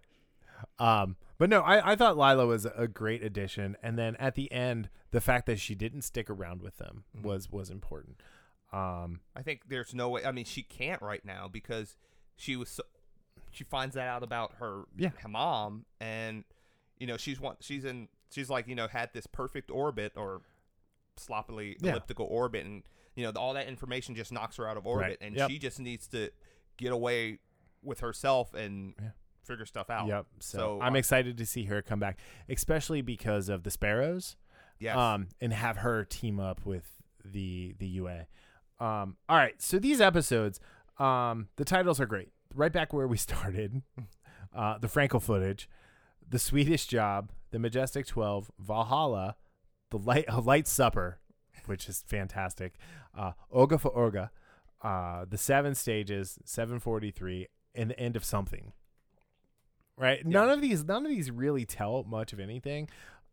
Um, but no, I, I thought Lila was a great addition, and then at the end, the fact that she didn't stick around with them Mhm. was was important. Um, I think there's no way. I mean, she can't right now because she was. So, she finds that out about her, Yeah. her mom, and you know she's one. She's in. She's like you know had this perfect orbit or sloppily Yeah. elliptical orbit, and you know all that information just knocks her out of orbit, Right. and Yep. she just needs to get away with herself and Yeah. figure stuff out. Yep. So, So, I'm uh, excited to see her come back, especially because of the Sparrows. Yes. Um, and have her team up with the the UA. Um, all right. So these episodes, um, the titles are great. Right back where we started. Uh, the Frankel footage, the Swedish Job, the Majestic Twelve, Valhalla, the Light a Light Supper, which is fantastic. Uh, Olga for Olga, uh, the Seven Stages, Seven Forty Three, and the End of Something. Right. None of these. None of these really tell much of anything.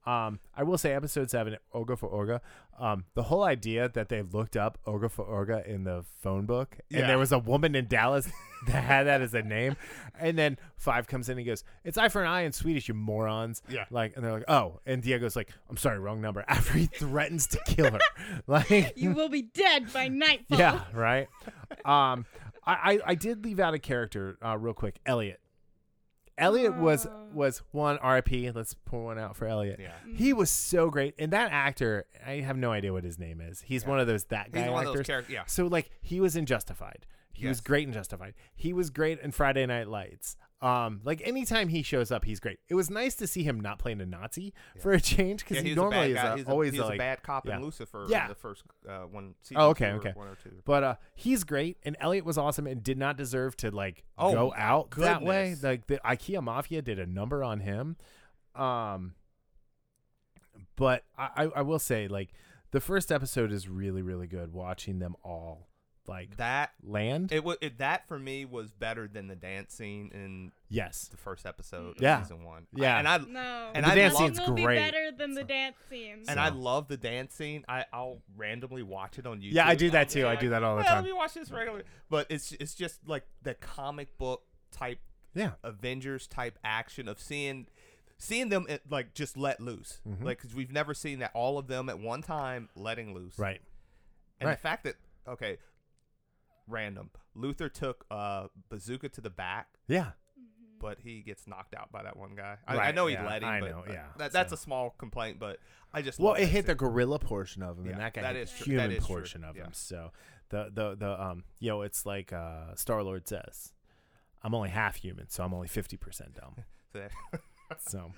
Um, I will say, episode seven, Olga for Olga. Um, the whole idea that they looked up Olga for Olga in the phone book, and Yeah. there was a woman in Dallas that had that as a name, and then five comes in and goes, "It's eye for an eye in Swedish, you morons." Yeah. Like, and they're like, "Oh," and Diego's like, "I'm sorry, wrong number." After he threatens to kill her, like, You will be dead by nightfall. yeah, right. Um, I, I I did leave out a character uh, real quick, Elliot. Elliot was Oh. was one RIP. Let's pour one out for Elliot. yeah. Mm-hmm. He was so great, and that actor, I have no idea what his name is. He's Yeah. one of those that guy He's one of actors. those characters. Yeah. so like he was in Justified. He was great in Justified. He was great in Friday Night Lights. Um, like anytime he shows up, he's great. It was nice to see him not playing a Nazi for a change because Yeah, he he's normally a is a, he's a, always he's a, a like. bad cop yeah. in Lucifer. Yeah. In the first uh, one. Season Oh, okay, okay. One or two. But uh, he's great, and Elliot was awesome, and did not deserve to like Oh, go out that way. Like the IKEA Mafia did a number on him. Um, but I, I will say, like the first episode is really, really good. Watching them all like that land. it was it, that for me was better than the dance scene in yes, the first episode of Yeah. season one. Yeah. and I No. And the I dance love- scene's Nothing will great. be better than the So- dance scene. and I love the dance scene. I I'll randomly watch it on YouTube. Yeah, I do that I'll be too. I do that all the "Yeah, time." Let me watch this regularly. But it's it's just like the comic book type yeah, Avengers type action of seeing seeing them eh, like just let loose. Mhm. Like 'cause we've never seen that all of them at one time letting loose. right. And Right. the fact that okay, random. Luther took a bazooka to the back, Yeah, but he gets knocked out by that one guy. I, I Right, know he yeah, let him, I but know, that- yeah, that, that's so. a small complaint. But I just well, love it that hit the scene. gorilla portion of him, Yeah, and that guy that hit is the true. That human is true. portion of Yeah. him. So the the the um, you know, it's like uh, Star Lord says, "I'm only half human, so I'm only fifty percent dumb." So that- So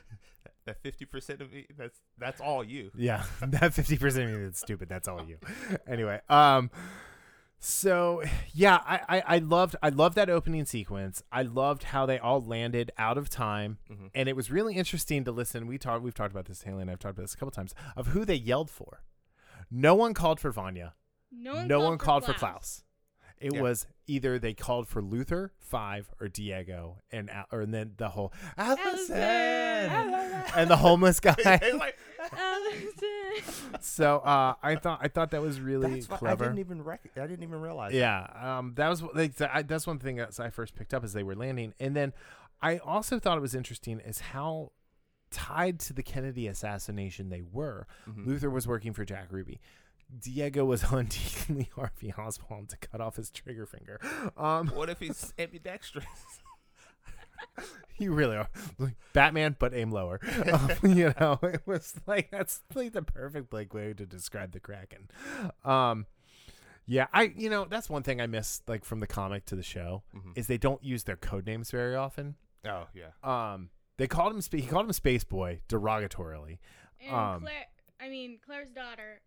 that fifty percent of me, that's that's all you. yeah, that fifty percent of me that's stupid. That's all you. anyway, um, so yeah, I, I I loved I loved that opening sequence. I loved how they all landed out of time, Mhm. and it was really interesting to listen. We talked we've talked about this, Haley and I've talked about this a couple times of who they yelled for. No one called for Vanya. no one no called, one for, called Klaus. for Klaus. It Yeah. was either they called for Luther, Five, or Diego, and or and then the whole Allison, Allison. and the homeless guy. It's like, Allison. so uh, I thought I thought that was really that's what, I didn't even rec- I didn't even realize. yeah, um, that was like that's one thing that I first picked up as they were landing, and then I also thought it was interesting is how tied to the Kennedy assassination they were. Mhm. Luther was working for Jack Ruby. Diego was on Deacon Lee Harvey Oswald to cut off his trigger finger. Um, What if he's ambidextrous? you really are like Batman, but aim lower. um, you know, it was like that's like the perfect like way to describe the Kraken. Um, yeah, I you know that's one thing I miss like from the comic to the show Mhm. is they don't use their code names very often. Oh yeah. Um, they called him he called him Space Boy derogatorily. And Um, Claire, I mean Claire's daughter,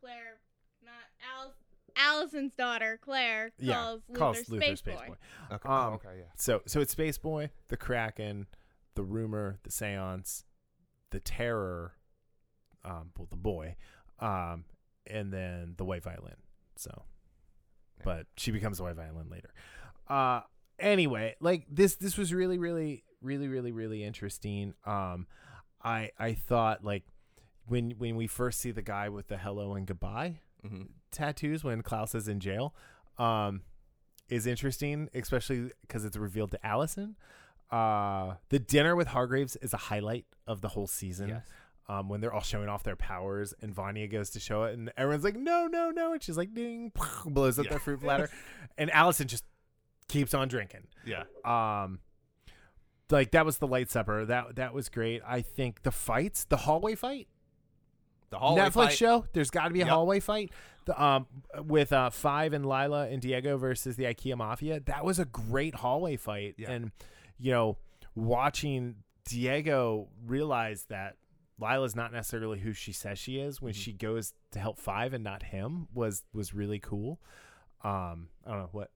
Claire, not Alice. Allison's daughter, Claire, Yeah, calls Luther, calls Luther Space, Space Boy. Boy. Okay. Um, okay. Yeah. So so it's Space Boy, the Kraken, the rumor, the seance, the terror, um, well, the boy, um, and then the white violin. So, Yeah. but she becomes the white violin later. Uh, anyway, like this this was really really really really really interesting. Um, I I thought like when when we first see the guy with the hello and goodbye hmm tattoos when Klaus is in jail um, is interesting, especially because it's revealed to Allison. Uh, the dinner with Hargreeves is a highlight of the whole season. Yes. Um, when they're all showing off their powers and Vanya goes to show it, and everyone's like, "No, no, no!" and she's like, "Ding!" blows up Yeah. their fruit platter, and Allison just keeps on drinking. Yeah. Um, like that was the light supper. That that was great. I think the fights, the hallway fight, The hallway Netflix fight, show. There's got to be a Yep. hallway fight. The, um, with uh, Five and Lila and Diego versus the IKEA Mafia. That was a great hallway fight, Yeah. and you know, watching Diego realize that Lila's not necessarily who she says she is when Mhm. she goes to help Five and not him was was really cool. Um, I don't know what.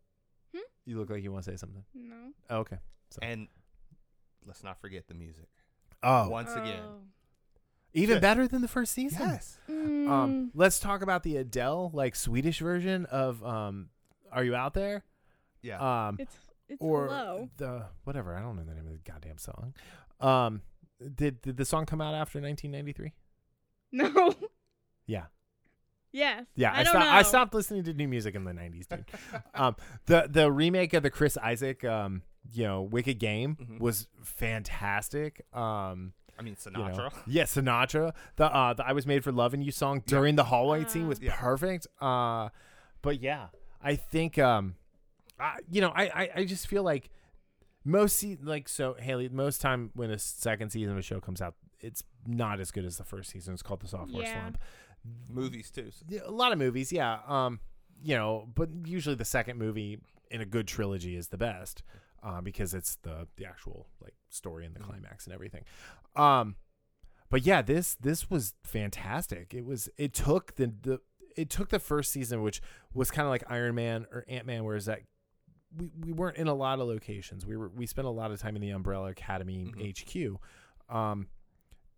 Hmm? You look like you want to say something. No. Oh, okay. And let's not forget the music. Oh, Once again. Oh. Even Yes. better than the first season. Yes. Mm. Um, let's talk about the Adele like Swedish version of um, "Are You Out There?" Yeah. Um, it's it's or low. the whatever I don't know the name of the goddamn song. Um, did did the song come out after 1993? No. Yeah, yes. yeah. I, don't stopped. know. I stopped listening to new music in the 90s, dude. um, the the remake of the Chris Isaak um, you know, Wicked Game Mhm. was fantastic. Um, I mean you know. Sinatra. Yeah, Sinatra. The uh the I was made for loving you song during the hallway scene Ah. was Yeah. perfect. Uh but yeah, I think um I you know, I I, I just feel like most se- like so Haley most time when a second season of a show comes out, it's not as good as the first season. It's called the sophomore Yeah. slump. Movies too. So- a lot of movies, yeah. Um, you know, but usually the second movie in a good trilogy is the best, uh, because it's the the actual like story and the Mhm. climax and everything. Um, but yeah, this this was fantastic. It was it took the the it took the first season, which was kind of like Iron Man or Ant Man, whereas that we, we weren't in a lot of locations. We were we spent a lot of time in the Umbrella Academy Mhm. HQ. Um,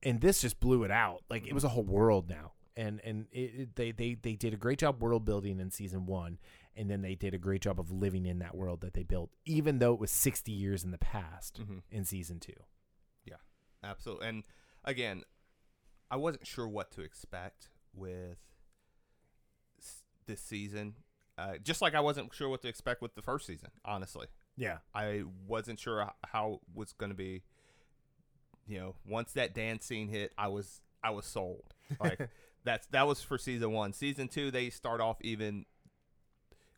and this just blew it out. Like it was a whole world now, and and it, it, they they they did a great job world building in season one, and then they did a great job of living in that world that they built, even though it was sixty years in the past Mhm. in season two. Yeah, Absolutely. And again, I wasn't sure what to expect with this season. Uh, just like I wasn't sure what to expect with the first season, honestly. Yeah, I wasn't sure how it was going to be. You know, once that dance scene hit, I was I was sold. Like that's that was for season one. Season two, they start off even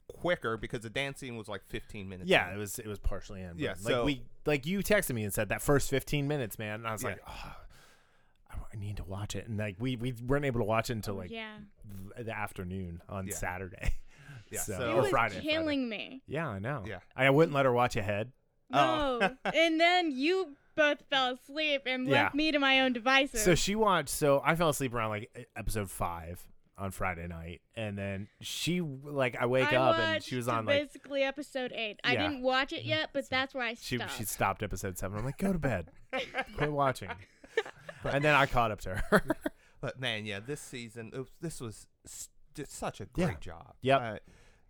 quicker because the dance scene was like 15 minutes. yeah, in. it was it was partially in. but, Yeah, like so- we like you texted me and said that first fifteen minutes, man, and I was Yeah. like, oh, I, I need to watch it, and like we we weren't able to watch it until Oh, like yeah. th- the afternoon on Yeah. Saturday. Yeah, so, so- It or was Friday. Friday. killing me. Yeah, I know. Yeah. I wouldn't let her watch ahead. Oh. No. and then you both fell asleep and Yeah. left me to my own devices. So she watched. So I fell asleep around like episode five on Friday night, and then she like I wake I up and she was on like basically episode eight. I Yeah. didn't watch it yet, but that's where I she stopped. she stopped episode seven. I'm like, go to bed, quit watching. and then I caught up to her. But man, yeah, this season, it this was s- did such a Yeah. great job. Yeah, Uh,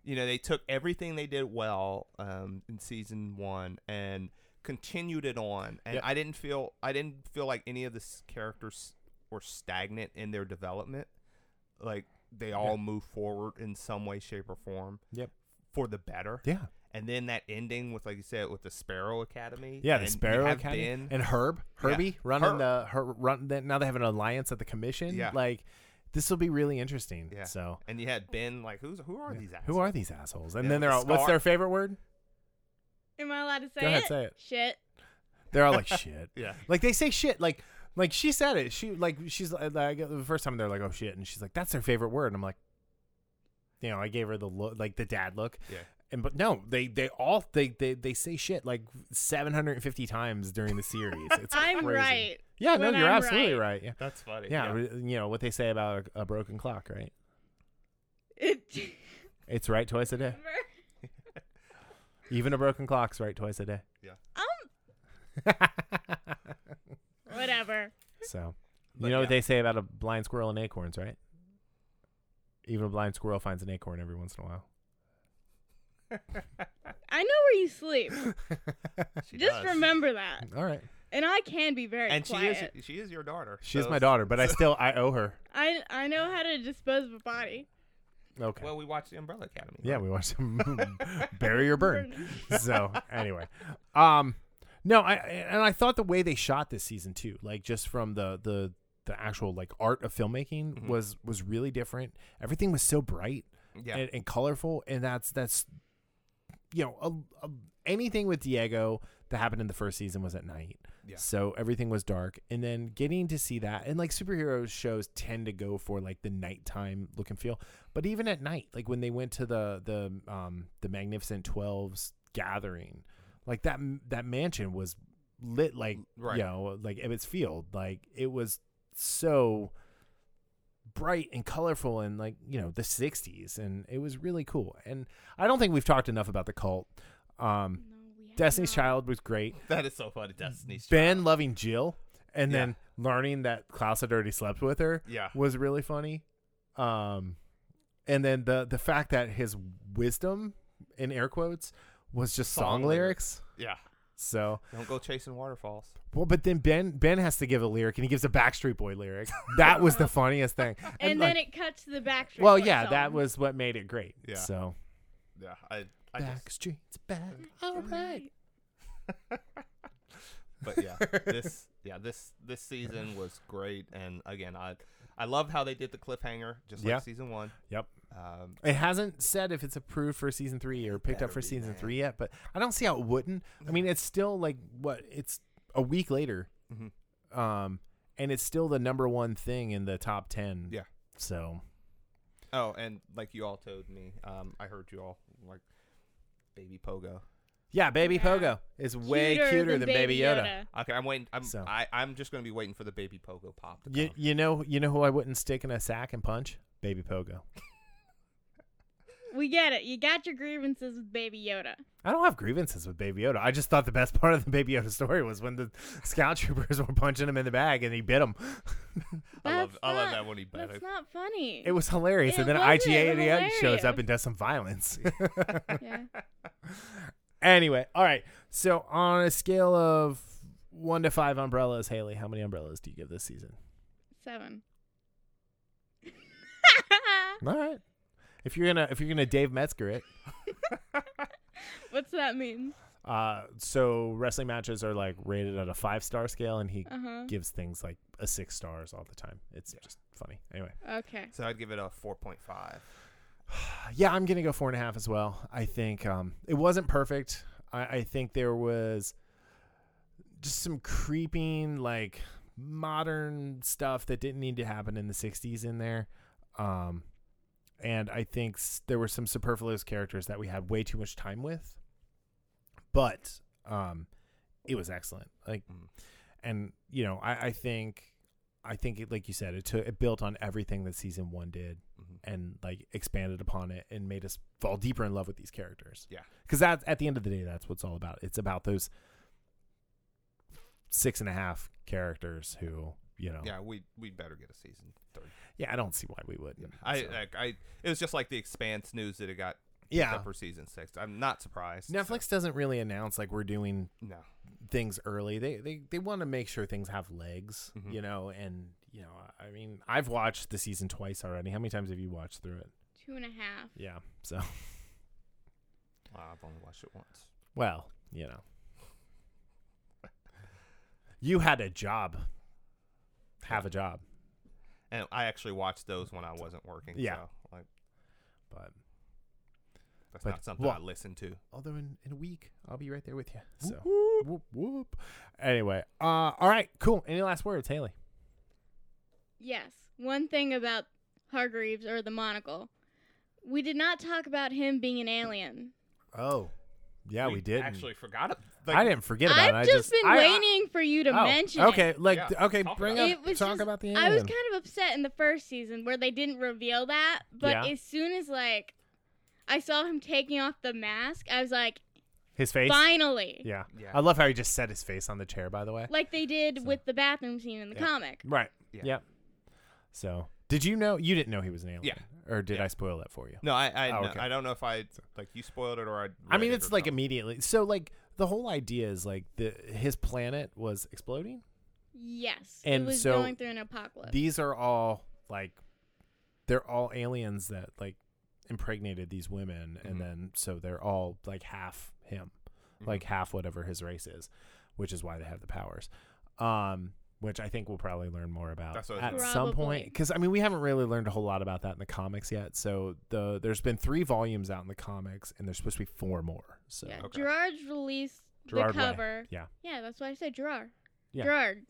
you know, they took everything they did well um, in season one and continued it on. And Yep. I didn't feel I didn't feel like any of the characters were stagnant in their development. Like they all move forward in some way, shape, or form. Yep. For the better. yeah, And then that ending with, like you said, with the Sparrow Academy. yeah. The Sparrow Academy Ben- and Herb, Herbie running Herb. the her run. the- Now they have an alliance at the commission. Yeah. like this will be really interesting. Yeah. So and you had Ben. Like, who's who are yeah. these? who are these assholes? And Yeah, then they're the all, what's their favorite word? Am I allowed to say Go ahead, it? say it. Shit. They're all like shit. Yeah. Like they say shit. Like like she said it. She like she's like like, the first time they're like oh shit, and she's like that's their favorite word. And I'm like, you know, I gave her the look, like the dad look, Yeah. And but no, they they all they they, they say shit like 750 times during the series. It's I'm crazy. right. Yeah, no, you're I'm absolutely right. right. Yeah. That's funny. Yeah, re- you know what they say about a, a broken clock, right? It, It's right twice a day. Even a broken clock's right twice a day. Yeah. Um, whatever. So, you But know what they say about a blind squirrel and acorns, right? Even a blind squirrel finds an acorn every once in a while. I know where you sleep. She Just does. remember that. All right. And I can be very And she is she is your daughter. She so- my daughter, but I still I owe her. I I know how to dispose of a body. Okay. Well, we watched the Umbrella Academy. yeah, right? we watched him bury or burn. Burn. so anyway, um, no, I and I thought the way they shot this season too, like just from the the the actual like art of filmmaking Mhm. was was really different. Everything was so bright Yeah. and, and colorful, and that's that's you know a, a, anything with Diego that happened in the first season was at night. Yeah. So everything was dark, and then getting to see that, and like superhero shows tend to go for like the nighttime look and feel, but even at night, like when they went to the the um the Magnificent Twelves gathering, like that that mansion was lit like Right. you know like Ebbets Field, like it was so bright and colorful and like you know the 60s and it was really cool and i don't think we've talked enough about the cult um No, destiny's not. child was great That is so funny. Destiny's child. ben Child. loving jill and Yeah. then learning that klaus had already slept with her Yeah. was really funny um and then the the fact that his wisdom in air quotes was just song, Song lyrics Yeah. so Don't go chasing waterfalls. well but then ben ben has to give a lyric and he gives a backstreet boy lyric that was the funniest thing And, like, then it cuts to the Backstreet well yeah song. that was what made it great Yeah. so Yeah. I I backstreet's back all right but yeah, this yeah, this this season was great and again, I I love how they did the cliffhanger just like Yeah. season 1. Yep. Um It hasn't said if it's approved for season three or picked up for season man. three yet, but I don't see how it wouldn't. I mean, it's still like what? It's a week later, Mhm. um, and it's still the number one thing in the top ten. Yeah. So Oh, and like you all told me, um I heard you all like Baby Pogo. yeah, Baby Yeah. Pogo is way cuter, than, Baby Yoda. Okay, I'm waiting. I'm So. I, I'm just gonna be waiting for the baby pogo pop to You come. you know you know who I wouldn't stick in a sack and punch? Baby Pogo. We get it. You got your grievances with Baby Yoda. I don't have grievances with Baby Yoda. I just thought the best part of the Baby Yoda story was when the scout troopers were punching him in the bag and he bit him. I love That's I love not- that when he bet That's it. not funny. It was hilarious, It and then wasn't IGA at the end shows up hilarious. and does some violence. yeah. anyway, all right. So on a scale of one to five umbrellas, Haley, how many umbrellas do you give this season? Seven. All right. If you're gonna if you're gonna Dave Meltzer it, What's that mean? uh, so wrestling matches are like rated at a five star scale, and he Uh huh. gives things like a six stars all the time. It's just funny. Anyway, Okay. So I'd give it a 4.5. yeah, I'm gonna go four and a half as well. I think um, it wasn't perfect. I, I think there was just some creeping like modern stuff that didn't need to happen in the 60s in there. Um, and I think s- there were some superfluous characters that we had way too much time with. But um, it was excellent. Like, Mm. and you know, I, I think, I think it, like you said, it took it built on everything that season one did Mhm. and like expanded upon it and made us fall deeper in love with these characters. Yeah. because that at the end of the day, that's what's all about. It's about those six and a half characters who you know. Yeah, we we'd better get a season three. Yeah, I don't see why we wouldn't. I so. like I it was just like the Expanse news that it got yeah. up for season six. I'm not surprised. so- Netflix doesn't really announce like we're doing no. things early. They they they want to make sure things have legs, Mhm. you know. And you know, I mean, I've watched the season twice already. How many times have you watched through it? Two and a half. Yeah. So, Well, I've only watched it once. well, you know, you had a job. Have a job, And I actually watched those when I wasn't working. Yeah. So, like but that's But not something I listen to. although in, in a week I'll be right there with you. So whoop whoop. Anyway, uh, all right, cool. Any last words, Haley? Yes. One thing about Hargreaves or the monocle. We did not talk about him being an alien. Oh, yeah, we, did. Actually, forgot it. I didn't forget about it. I've it. I just, been I- I- waiting for you to oh, mention Okay, it. like Yeah, okay, bring about up It was talk just- about the I was kind of upset in the first season where they didn't reveal that, but Yeah. as soon as like I saw him taking off the mask, I was like, His face. finally. Yeah. Yeah. I love how he just set his face on the chair. By the way. Like they did So- with the bathroom scene in the Yeah. comic. Right. Yeah. Yep. So, did you know you didn't know he was an alien? Yeah. Or did Yeah. I spoil that for you? No, I I, Oh, no- okay. I don't know if I like you spoiled it or I. I mean, read it it's like something. immediately. So, like the whole idea is like the his planet was exploding. Yes. And it was so going through an apocalypse. These are all like they're all aliens that like impregnated these women, Mhm. and then so they're all like half him. Mhm. like half whatever his race is, which is why they have the powers. Um, which I think we'll probably learn more about That's at was some point. Because I mean, we haven't really learned a whole lot about that in the comics yet. So the there's been three volumes out in the comics, and there's supposed to be four more. So yeah. Okay. Gerard's released Gerard the Way, cover. yeah. Yeah, that's why I said Gerard. Yeah. Gerard.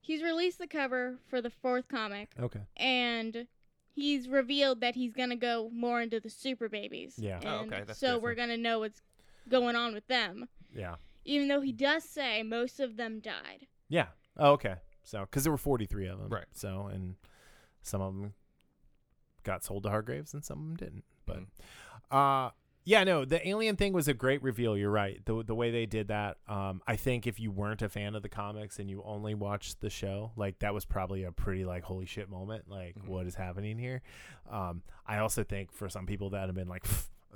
He's released the cover for the fourth comic, okay, and he's revealed that he's gonna go more into the super babies. Yeah. Oh, and Oh, okay, that's so good. we're gonna know what's going on with them. yeah, Even though he does say most of them died. yeah. Oh, okay. So because there were 43 of them, Right. So and some of them got sold to Hargreeves, and some of them didn't. But Mhm. Uh yeah, no, the alien thing was a great reveal. You're right. The the way they did that, um, I think if you weren't a fan of the comics and you only watched the show, like that was probably a pretty like holy shit moment. Like, Mhm. what is happening here? Um, I also think for some people that have been like,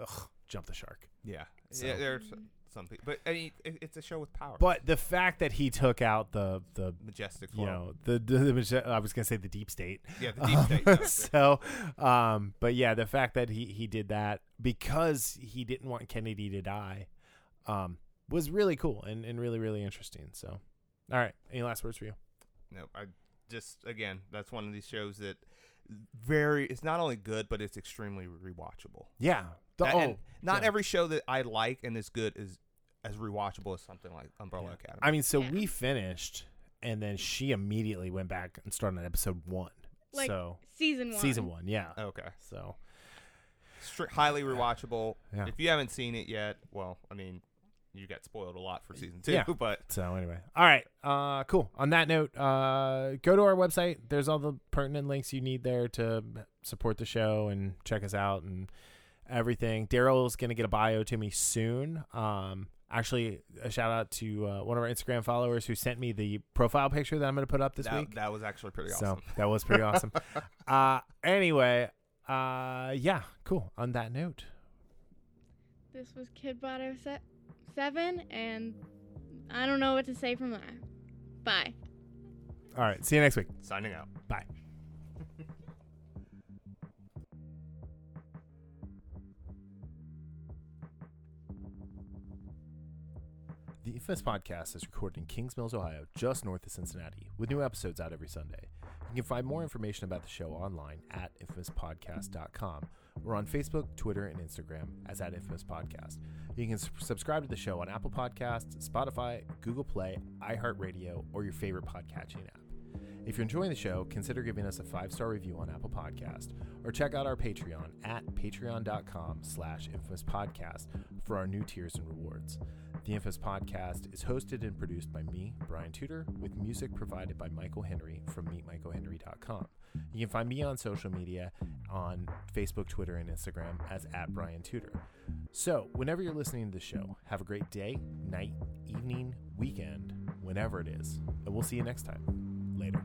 ugh, jump the shark. Yeah. So- Yeah. There's Mm. Some people, but I mean, it, it's a show with power. But the fact that he took out the the majestic. you know the, the, the I was gonna say the deep state. Yeah, the deep state. no, so, um, but yeah, the fact that he he did that because he didn't want Kennedy to die, um, was really cool and, and really really interesting. So, all right, any last words for you? no, I just again, that's one of these shows that very. It's not only good, but it's extremely rewatchable. Yeah, the, That- oh, not yeah. every show that I like and is good is as rewatchable as something like Umbrella Yeah. Academy. I mean, so Yeah. we finished, and then she immediately went back and started on episode one. Like, so Season one. season one, yeah. okay, So Stri- highly rewatchable. Yeah. If you haven't seen it yet, well, I mean, you got spoiled a lot for season two. Yeah. But So anyway, all right, uh, cool. On that note, uh, go to our website. There's all the pertinent links you need there to support the show and check us out and everything. Darryl's gonna get a bio to me soon. Um, actually, a shout out to uh, one of our Instagram followers who sent me the profile picture that I'm gonna put up this that, week. that was actually pretty so awesome. that was pretty awesome. Uh, anyway, uh, yeah, cool. On that note, This was Kid Botto se- 7, and I don't know what to say from there. Bye. all right, see you next week. Signing out. Bye. Infamous Podcast is recorded in Kings Mills, Ohio, just north of Cincinnati, with new episodes out every Sunday. You can find more information about the show online at infamouspodcast.com or on Facebook, Twitter, and Instagram as at Infamous Podcast. You can subscribe to the show on Apple Podcasts, Spotify, Google Play, iHeartRadio, or your favorite podcatching app. If you're enjoying the show, consider giving us a five-star review on Apple Podcast or check out our Patreon at patreon.com slash infamouspodcast for our new tiers and rewards. The Infamous Podcast is hosted and produced by me, Brian Tudor, with music provided by Michael Henry from meetmichaelhenry.com. You can find me on social media on Facebook, Twitter, and Instagram as at Brian Tudor. So, whenever you're listening to the show, have a great day, night, evening, weekend, whenever it is, and we'll see you next time. Later.